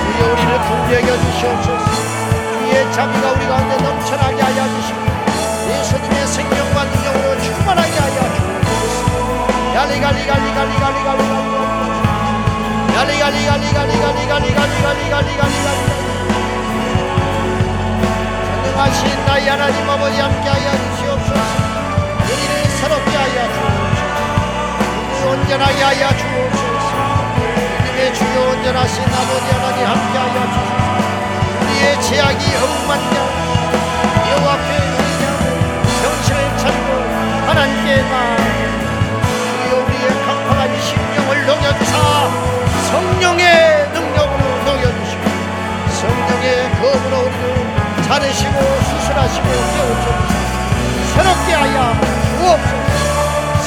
주여 우리를 긍휼히 주시옵소서. 주의 자비가 우리 가운데 넘쳐나게 하여 주시고 예수님의 생명과 능력으로 충만하게 하여 주옵소서. 주시옵소서 우리를 하여 주옵소서 온전하게 하여 주옵소서. 주님의 주여 온전하신 아버지 하나님 함께 하여 주소서. 우리의 죄악이 억만냐 여호와 앞에 의지하고 정신을 차리고 하나님께 나아 주여 우리의 강팍한 심령을 녹여주사 성령의 능력으로 녹여주시고 성령의 검으로 우리를 자르시고 수술하시고 깨우쳐주사 새롭게 하여 주옵소서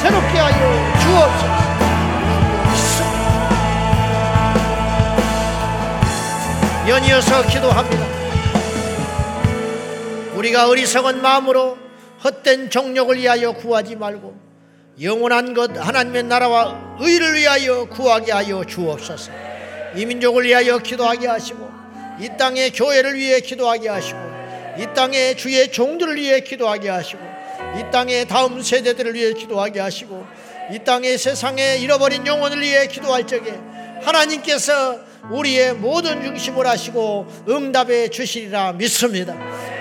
새롭게 하여 주옵소서. 연이어서 기도합니다. 우리가 어리석은 마음으로 헛된 정욕을 위하여 구하지 말고 영원한 것 하나님의 나라와 의를 위하여 구하게 하여 주옵소서. 이 민족을 위하여 기도하게 하시고 이 땅의 교회를 위해 기도하게 하시고 이 땅의 주의 종들을 위해 기도하게 하시고 이 땅의 다음 세대들을 위해 기도하게 하시고 이 땅의 세상에 잃어버린 영혼을 위해 기도할 적에 하나님께서 우리의 모든 중심을 하시고 응답해 주시리라 믿습니다.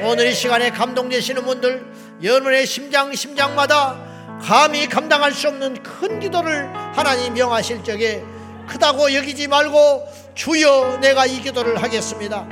오늘 이 시간에 감동되시는 분들 여러분의 심장 심장마다 감히 감당할 수 없는 큰 기도를 하나님 명하실 적에 크다고 여기지 말고 주여 내가 이 기도를 하겠습니다.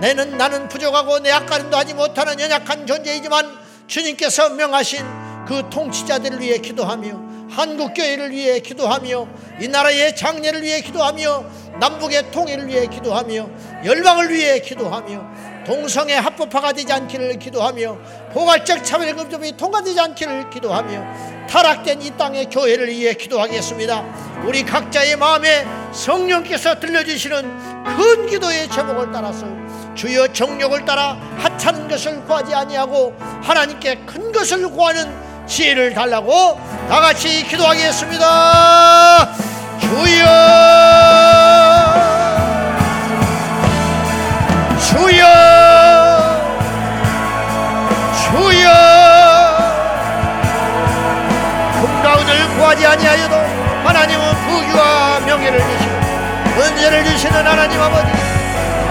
내는 나는 부족하고 내 약간도 하지 못하는 연약한 존재이지만 주님께서 명하신 그 통치자들을 위해 기도하며 한국 교회를 위해 기도하며 이 나라의 장례를 위해 기도하며 남북의 통일을 위해 기도하며 열방을 위해 기도하며 동성애 합법화가 되지 않기를 기도하며 포괄적 차별금점이 통과되지 않기를 기도하며 타락된 이 땅의 교회를 위해 기도하겠습니다. 우리 각자의 마음에 성령께서 들려주시는 큰 기도의 제목을 따라서 주여 정욕을 따라 하찮은 것을 구하지 아니하고 하나님께 큰 것을 구하는 지혜를 달라고 다 같이 기도하겠습니다. 주여 은혜를 주시는 하나님 아버지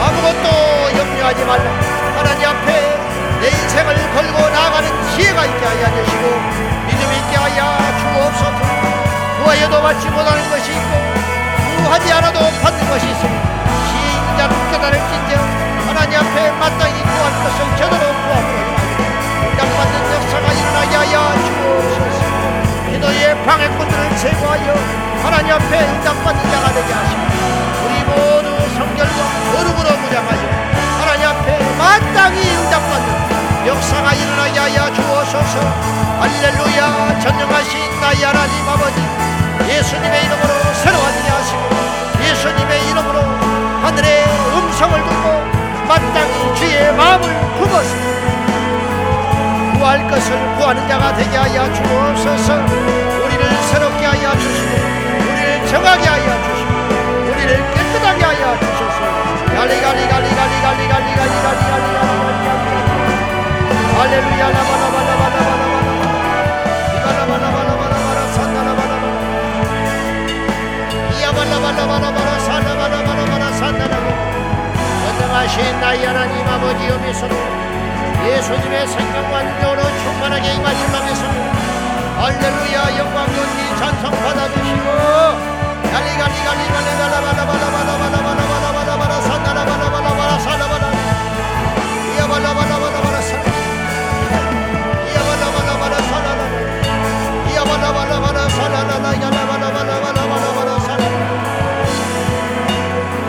아무것도 염려하지 말라. 하나님 앞에 내 인생을 걸고 나아가는 지혜가 있게 하여 주시고 믿음 있게 하여 주옵소서. 구하여도 받지 못하는 것이 있고 구하지 않아도 받는 것이 있으니 시인자는 깨달을진저 하나님 앞에 마땅히 구한 것을 제대로 구하고 응답받는 역사가 일어나게 하여 주옵소서. 기도의 방해꾼들을 제거하여 하나님 앞에 응답받는 자가 되게 우리 모두 성결과 거룩으로 무장하여 하나님 앞에 마땅히 응답받는 역사가 일어나게 하여 주옵소서. 할렐루야. 전능하신 나의 하나님 아버지 예수님의 이름으로 새로워지게 하시고 예수님의 이름으로 하늘의 음성을 듣고 마땅히 주의 마음을 품어서 구할 것을 구하는 자가 되게 하여 주옵소서. 우리를 새롭게 하여 주시고 우리를 정하게 하여 주시고 우리를 깨끗하게 하여 주소서 갈리갈리갈리갈리갈리갈리갈리갈리갈리갈리갈리 할렐루야 라바라바라바라바라바라 이바라바라바라바라바라 산나라바라바라 이야발라바라바라바라 산나바라바라바라 산나라바라 전능하신 나의 하나님 아버지 여미서로 예수님의 생명과 능력으로 충만하게 임한 일망에서 할렐루야 영광 존귀 찬송 받아주시고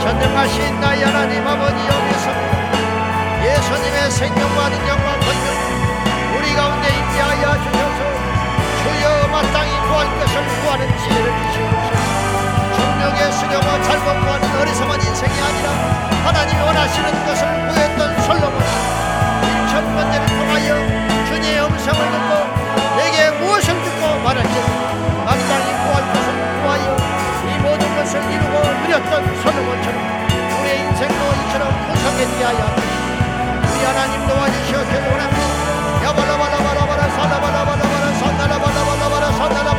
전능하신 나의 하나님 아버지 여기서 예수님의 생명과 능력과 권능 우리 가운데 있게 하여 주셔서 주여 마땅히 구할 것을 구하는 지혜를 주시옵 소서 중력의 수령과 잘못 구하는 어리석은 인생이 아니라 하나님이 원하시는 것을 구했던 솔로몬이 일천 번째를 통하여 주님의 음성을 듣고 내게 무엇을 듣고 말할지 마땅히 구할 것을 구하여 이 모든 것을 이루고 누렸던 솔로몬처럼 우리의 인생도 이처럼 구성해지게 하여 우리 하나님 도와주시옵기를 원합니다 살라발라발라발라 산나라발라발라발라 산나라발라 야라야라야라야라야라야라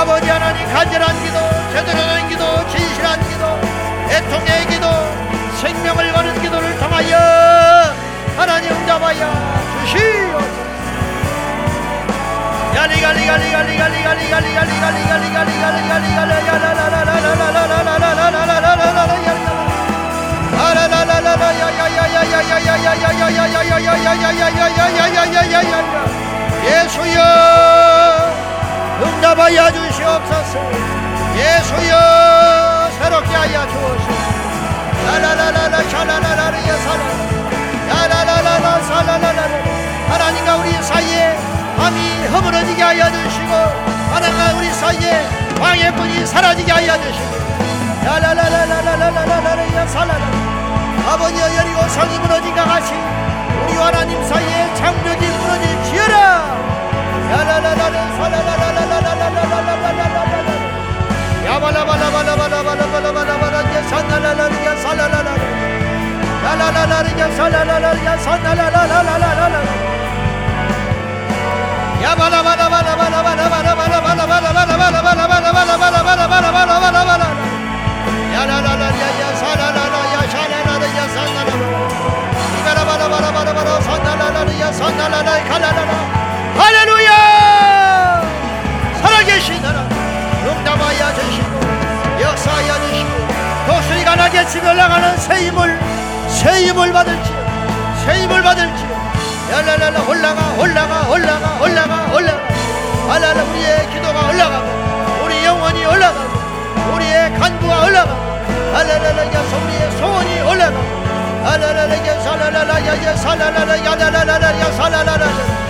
아버지 하나님 간절한 기도 제대로 된 기도 진실한 기도 애통의 기도 생명을 거는 기도를 통하여 하나님 응답하여 주시옵소서 예수여 응답하여 주시옵소서. 예수여 새롭게 하여 주옵소서. 라라라라라 샤라라라라 사라 야라라라라 사라라라 하나님과 우리 사이에 밤이 허물어지게 하여 주시고 하나님과 우리 사이에 방해뿐이 사라지게 하여 주시고. 야라라라라라라라라라 살라라 아버지여 여리고 성이 무너진 것 같이 우리 하나님 사이에 장벽이 무너질 지어라. 야라라라라 살라라라라라라 Hallelujah! 살아계신 하나님 응답하여 주시고 역사하여 주시고 독수리가 나게 치며 나가는 새 힘을 새 힘을 받을지 새 힘을 받을지요. 랄랄랄라 올라가 올라가 올라가 올라가 올라가. 알랄라 우리의 기도가 올라가고 우리 영혼이 올라가고 우리의 간구가 올라가고. 알랄랄라 야서 우리의 소원이 올라가고. 알랄랄라 야살랄랄라 야살랄랄라 야살랄랄라 야살랄랄라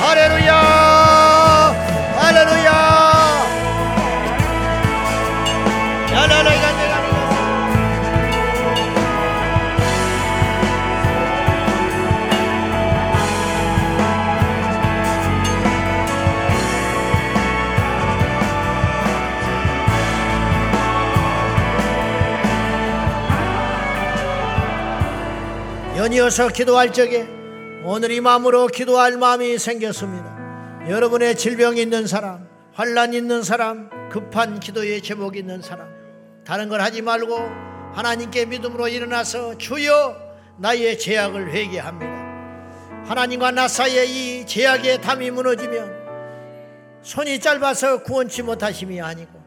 Hallelujah! Hallelujah! 연이어서 기도할 적에 오늘 이 마음으로 기도할 마음이 생겼습니다. 여러분의 질병이 있는 사람, 환란 있는 사람, 급한 기도의 제목 있는 사람, 다른 걸 하지 말고 하나님께 믿음으로 일어나서 주여 나의 제약을 회개합니다. 하나님과 나 사이에 이 제약의 담이 무너지면 손이 짧아서 구원치 못하심이 아니고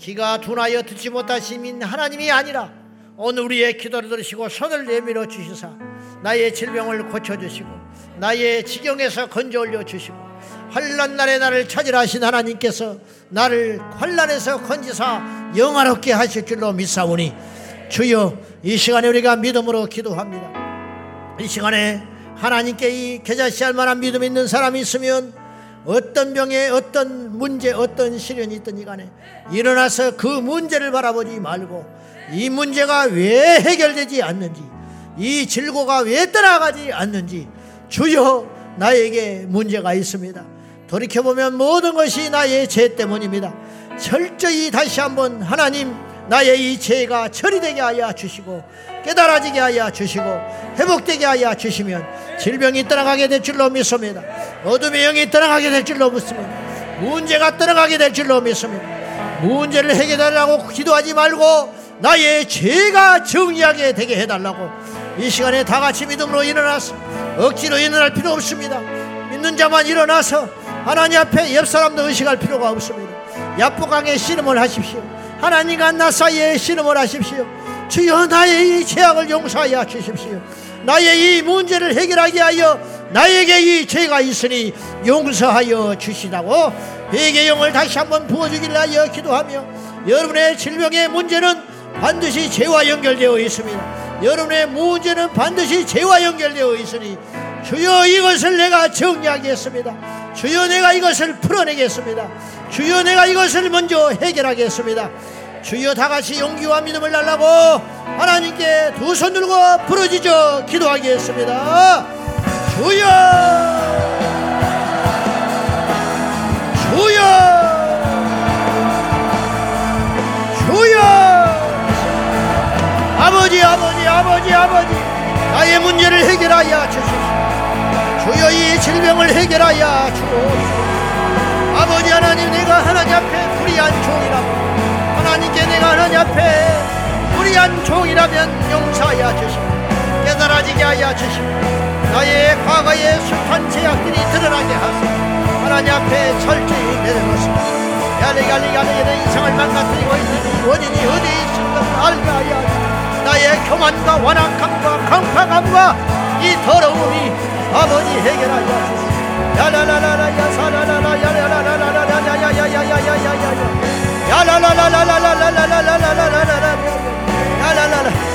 귀가 둔하여 듣지 못하심인 하나님이 아니라 오늘 우리의 기도를 들으시고 손을 내밀어 주시사 나의 질병을 고쳐주시고 나의 지경에서 건져 올려 주시고 환란 날에 나를 찾으라 하신 하나님께서 나를 환란에서 건지사 영화롭게 하실 줄로 믿사오니 주여 이 시간에 우리가 믿음으로 기도합니다. 이 시간에 하나님께 이 계좌시 할 만한 믿음 있는 사람이 있으면 어떤 병에 어떤 문제 어떤 시련이 있든지 간에 일어나서 그 문제를 바라보지 말고 이 문제가 왜 해결되지 않는지 이 질고가 왜 떠나가지 않는지 주여 나에게 문제가 있습니다. 돌이켜보면 모든 것이 나의 죄 때문입니다. 철저히 다시 한번 하나님 나의 이 죄가 처리되게 하여 주시고 깨달아지게 하여 주시고 회복되게 하여 주시면 질병이 떠나가게 될 줄로 믿습니다. 어둠의 영이 떠나가게 될 줄로 믿습니다. 문제가 떠나가게 될 줄로 믿습니다. 문제를 해결하려고 기도하지 말고 나의 죄가 정리하게 되게 해달라고 이 시간에 다 같이 믿음으로 일어나서 억지로 일어날 필요 없습니다. 믿는 자만 일어나서 하나님 앞에 옆 사람도 의식할 필요가 없습니다. 야포강에 씨름을 하십시오. 하나님과 나 사이에 씨름을 하십시오. 주여 나의 이 죄악을 용서하여 주십시오. 나의 이 문제를 해결하게 하여 나에게 이 죄가 있으니 용서하여 주시다고 회개 영을 다시 한번 부어주길 하여 기도하며 여러분의 질병의 문제는 반드시 죄와 연결되어 있습니다. 여러분의 문제는 반드시 죄와 연결되어 있으니 주여 이것을 내가 정리하겠습니다. 주여 내가 이것을 풀어내겠습니다. 주여 내가 이것을 먼저 해결하겠습니다. 주여 다 같이 용기와 믿음을 달라고 하나님께 두 손 들고 부르짖어 기도하겠습니다. 주여 주여 주여 아버지 아버지 아버지 아버지 나의 문제를 해결하여 주십시오. 주여 이 질병을 해결하여 주옵소서. 아버지 하나님 내가 하나님 앞에 불의한 종이라고 하나님께 내가 하나님 앞에 불의한 종이라면 용서하여 주시고 드러나지게 하여 주시고 나의 과거의 숱한 제약들이 드러나게 하소 하나님 앞에 철저히 내려놓습니다. 야리갈리갈리의 이상을 망가뜨리고 있는 원인이 어디에 것을 알게 하여 나의 교만 과 완악함과 강팍함과 이 더러움이 아버지 해결하여 주시오 야라라라라 야 사라라라 야라라라라라야야야야야야야야야야 야라라라라라라라라라라라라라라라 야라라라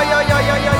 주여 야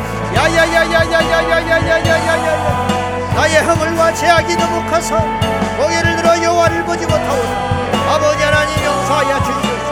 나의 허물과 제약이 너무 커서 고개를 들어 여호와를 보지 못하오 아버지 하나님 용서하여 주시옵소서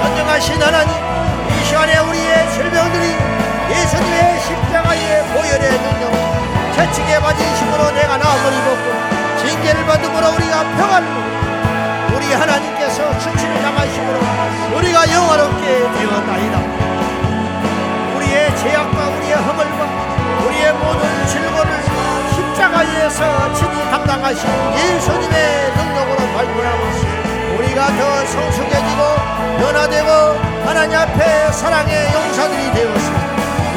전능하신 하나님 이 시간에 우리의 질병들이 예수님의 십자가의 보혈의 능력 채찍에 맞은 힘으로 내가 나음을 입었고 징계를 받음으로 우리가 평안을 우리 하나님께서 수치를 당하심으로 우리가 영화롭게 되었나이다 우리의 제약과 우리의 허물과 우리의 모든 질고를 십자가에서 친히 담당하신 예수님의 능력으로 발견하고 우리가 더 성숙해지고 변화되고 하나님 앞에 사랑의 용사들이 되었습니다.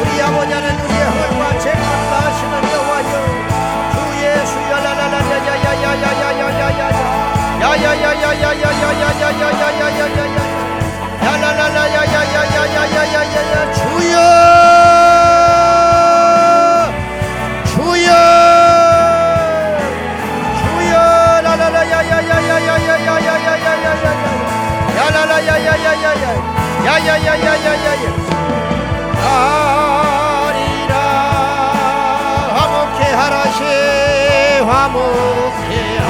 우리 아버지 하나님 우리의 허물과 죄값과 하시는 여호와여. 주 예수 야라라라야야야야야야야야야야 야야야야야야야야야야야야야야야야 야라라라야야야야야야야야야 주여 주여 야라라야야야야야 야야 야야야야야 하리라 화목해 하라시 화목해 하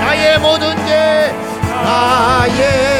나의 모든 죄 나의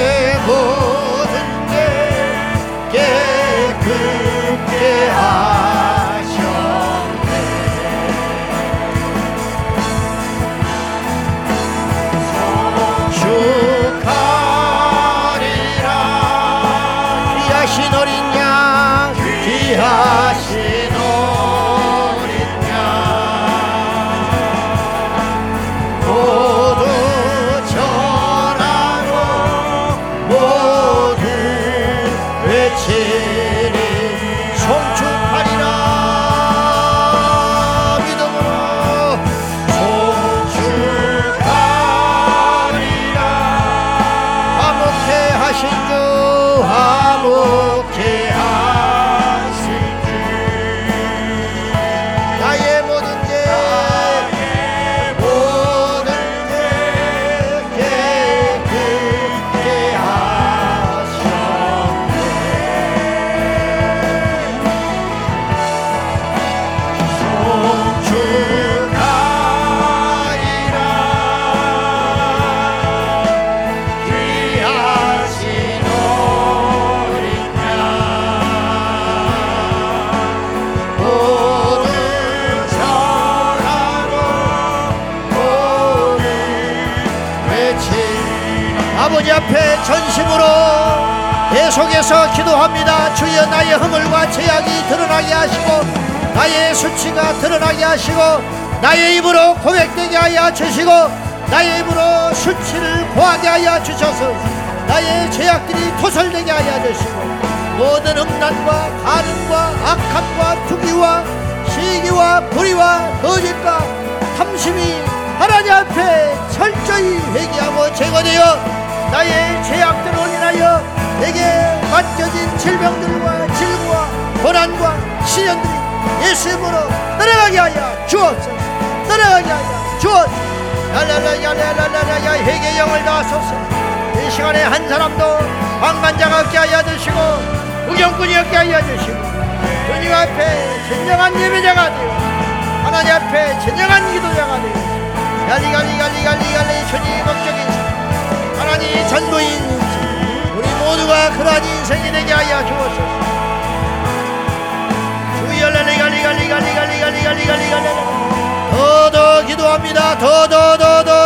계속해서 기도합니다. 주여 나의 허물과 죄악이 드러나게 하시고 나의 수치가 드러나게 하시고 나의 입으로 고백되게 하여 주시고 나의 입으로 수치를 고하게 하여 주셔서 나의 죄악들이 토설되게 하여 주시고 모든 음란과 가능과 악함과 투기와 시기와 불의와 거짓과 탐심이 하나님 앞에 철저히 회개하고 제거되어 나의 죄악들로 인하여 내게 맡겨진 질병들과 질고와 고난과 시련들이 예수님으로 떠나가게 하여 주옵소서. 떠나가게 하여 주옵소서. 랄랄라야랄랄라야 회개 영을 다하소서 이 시간에 한 사람도 방관자가 없게 하여 주시고 우경꾼이 없게 하여 주시고 주님 앞에 진정한 예배자가 되어 하나님 앞에 진정한 기도자가 되어 갈리갈리갈리갈리갈리 주님 걱정인 하나님 우리 모두가 그러한 인생이 되게 하여 주옵소서. 주여라리가리가리가리가리가리가리가리가리가. 더더 기도합니다. 더더더더.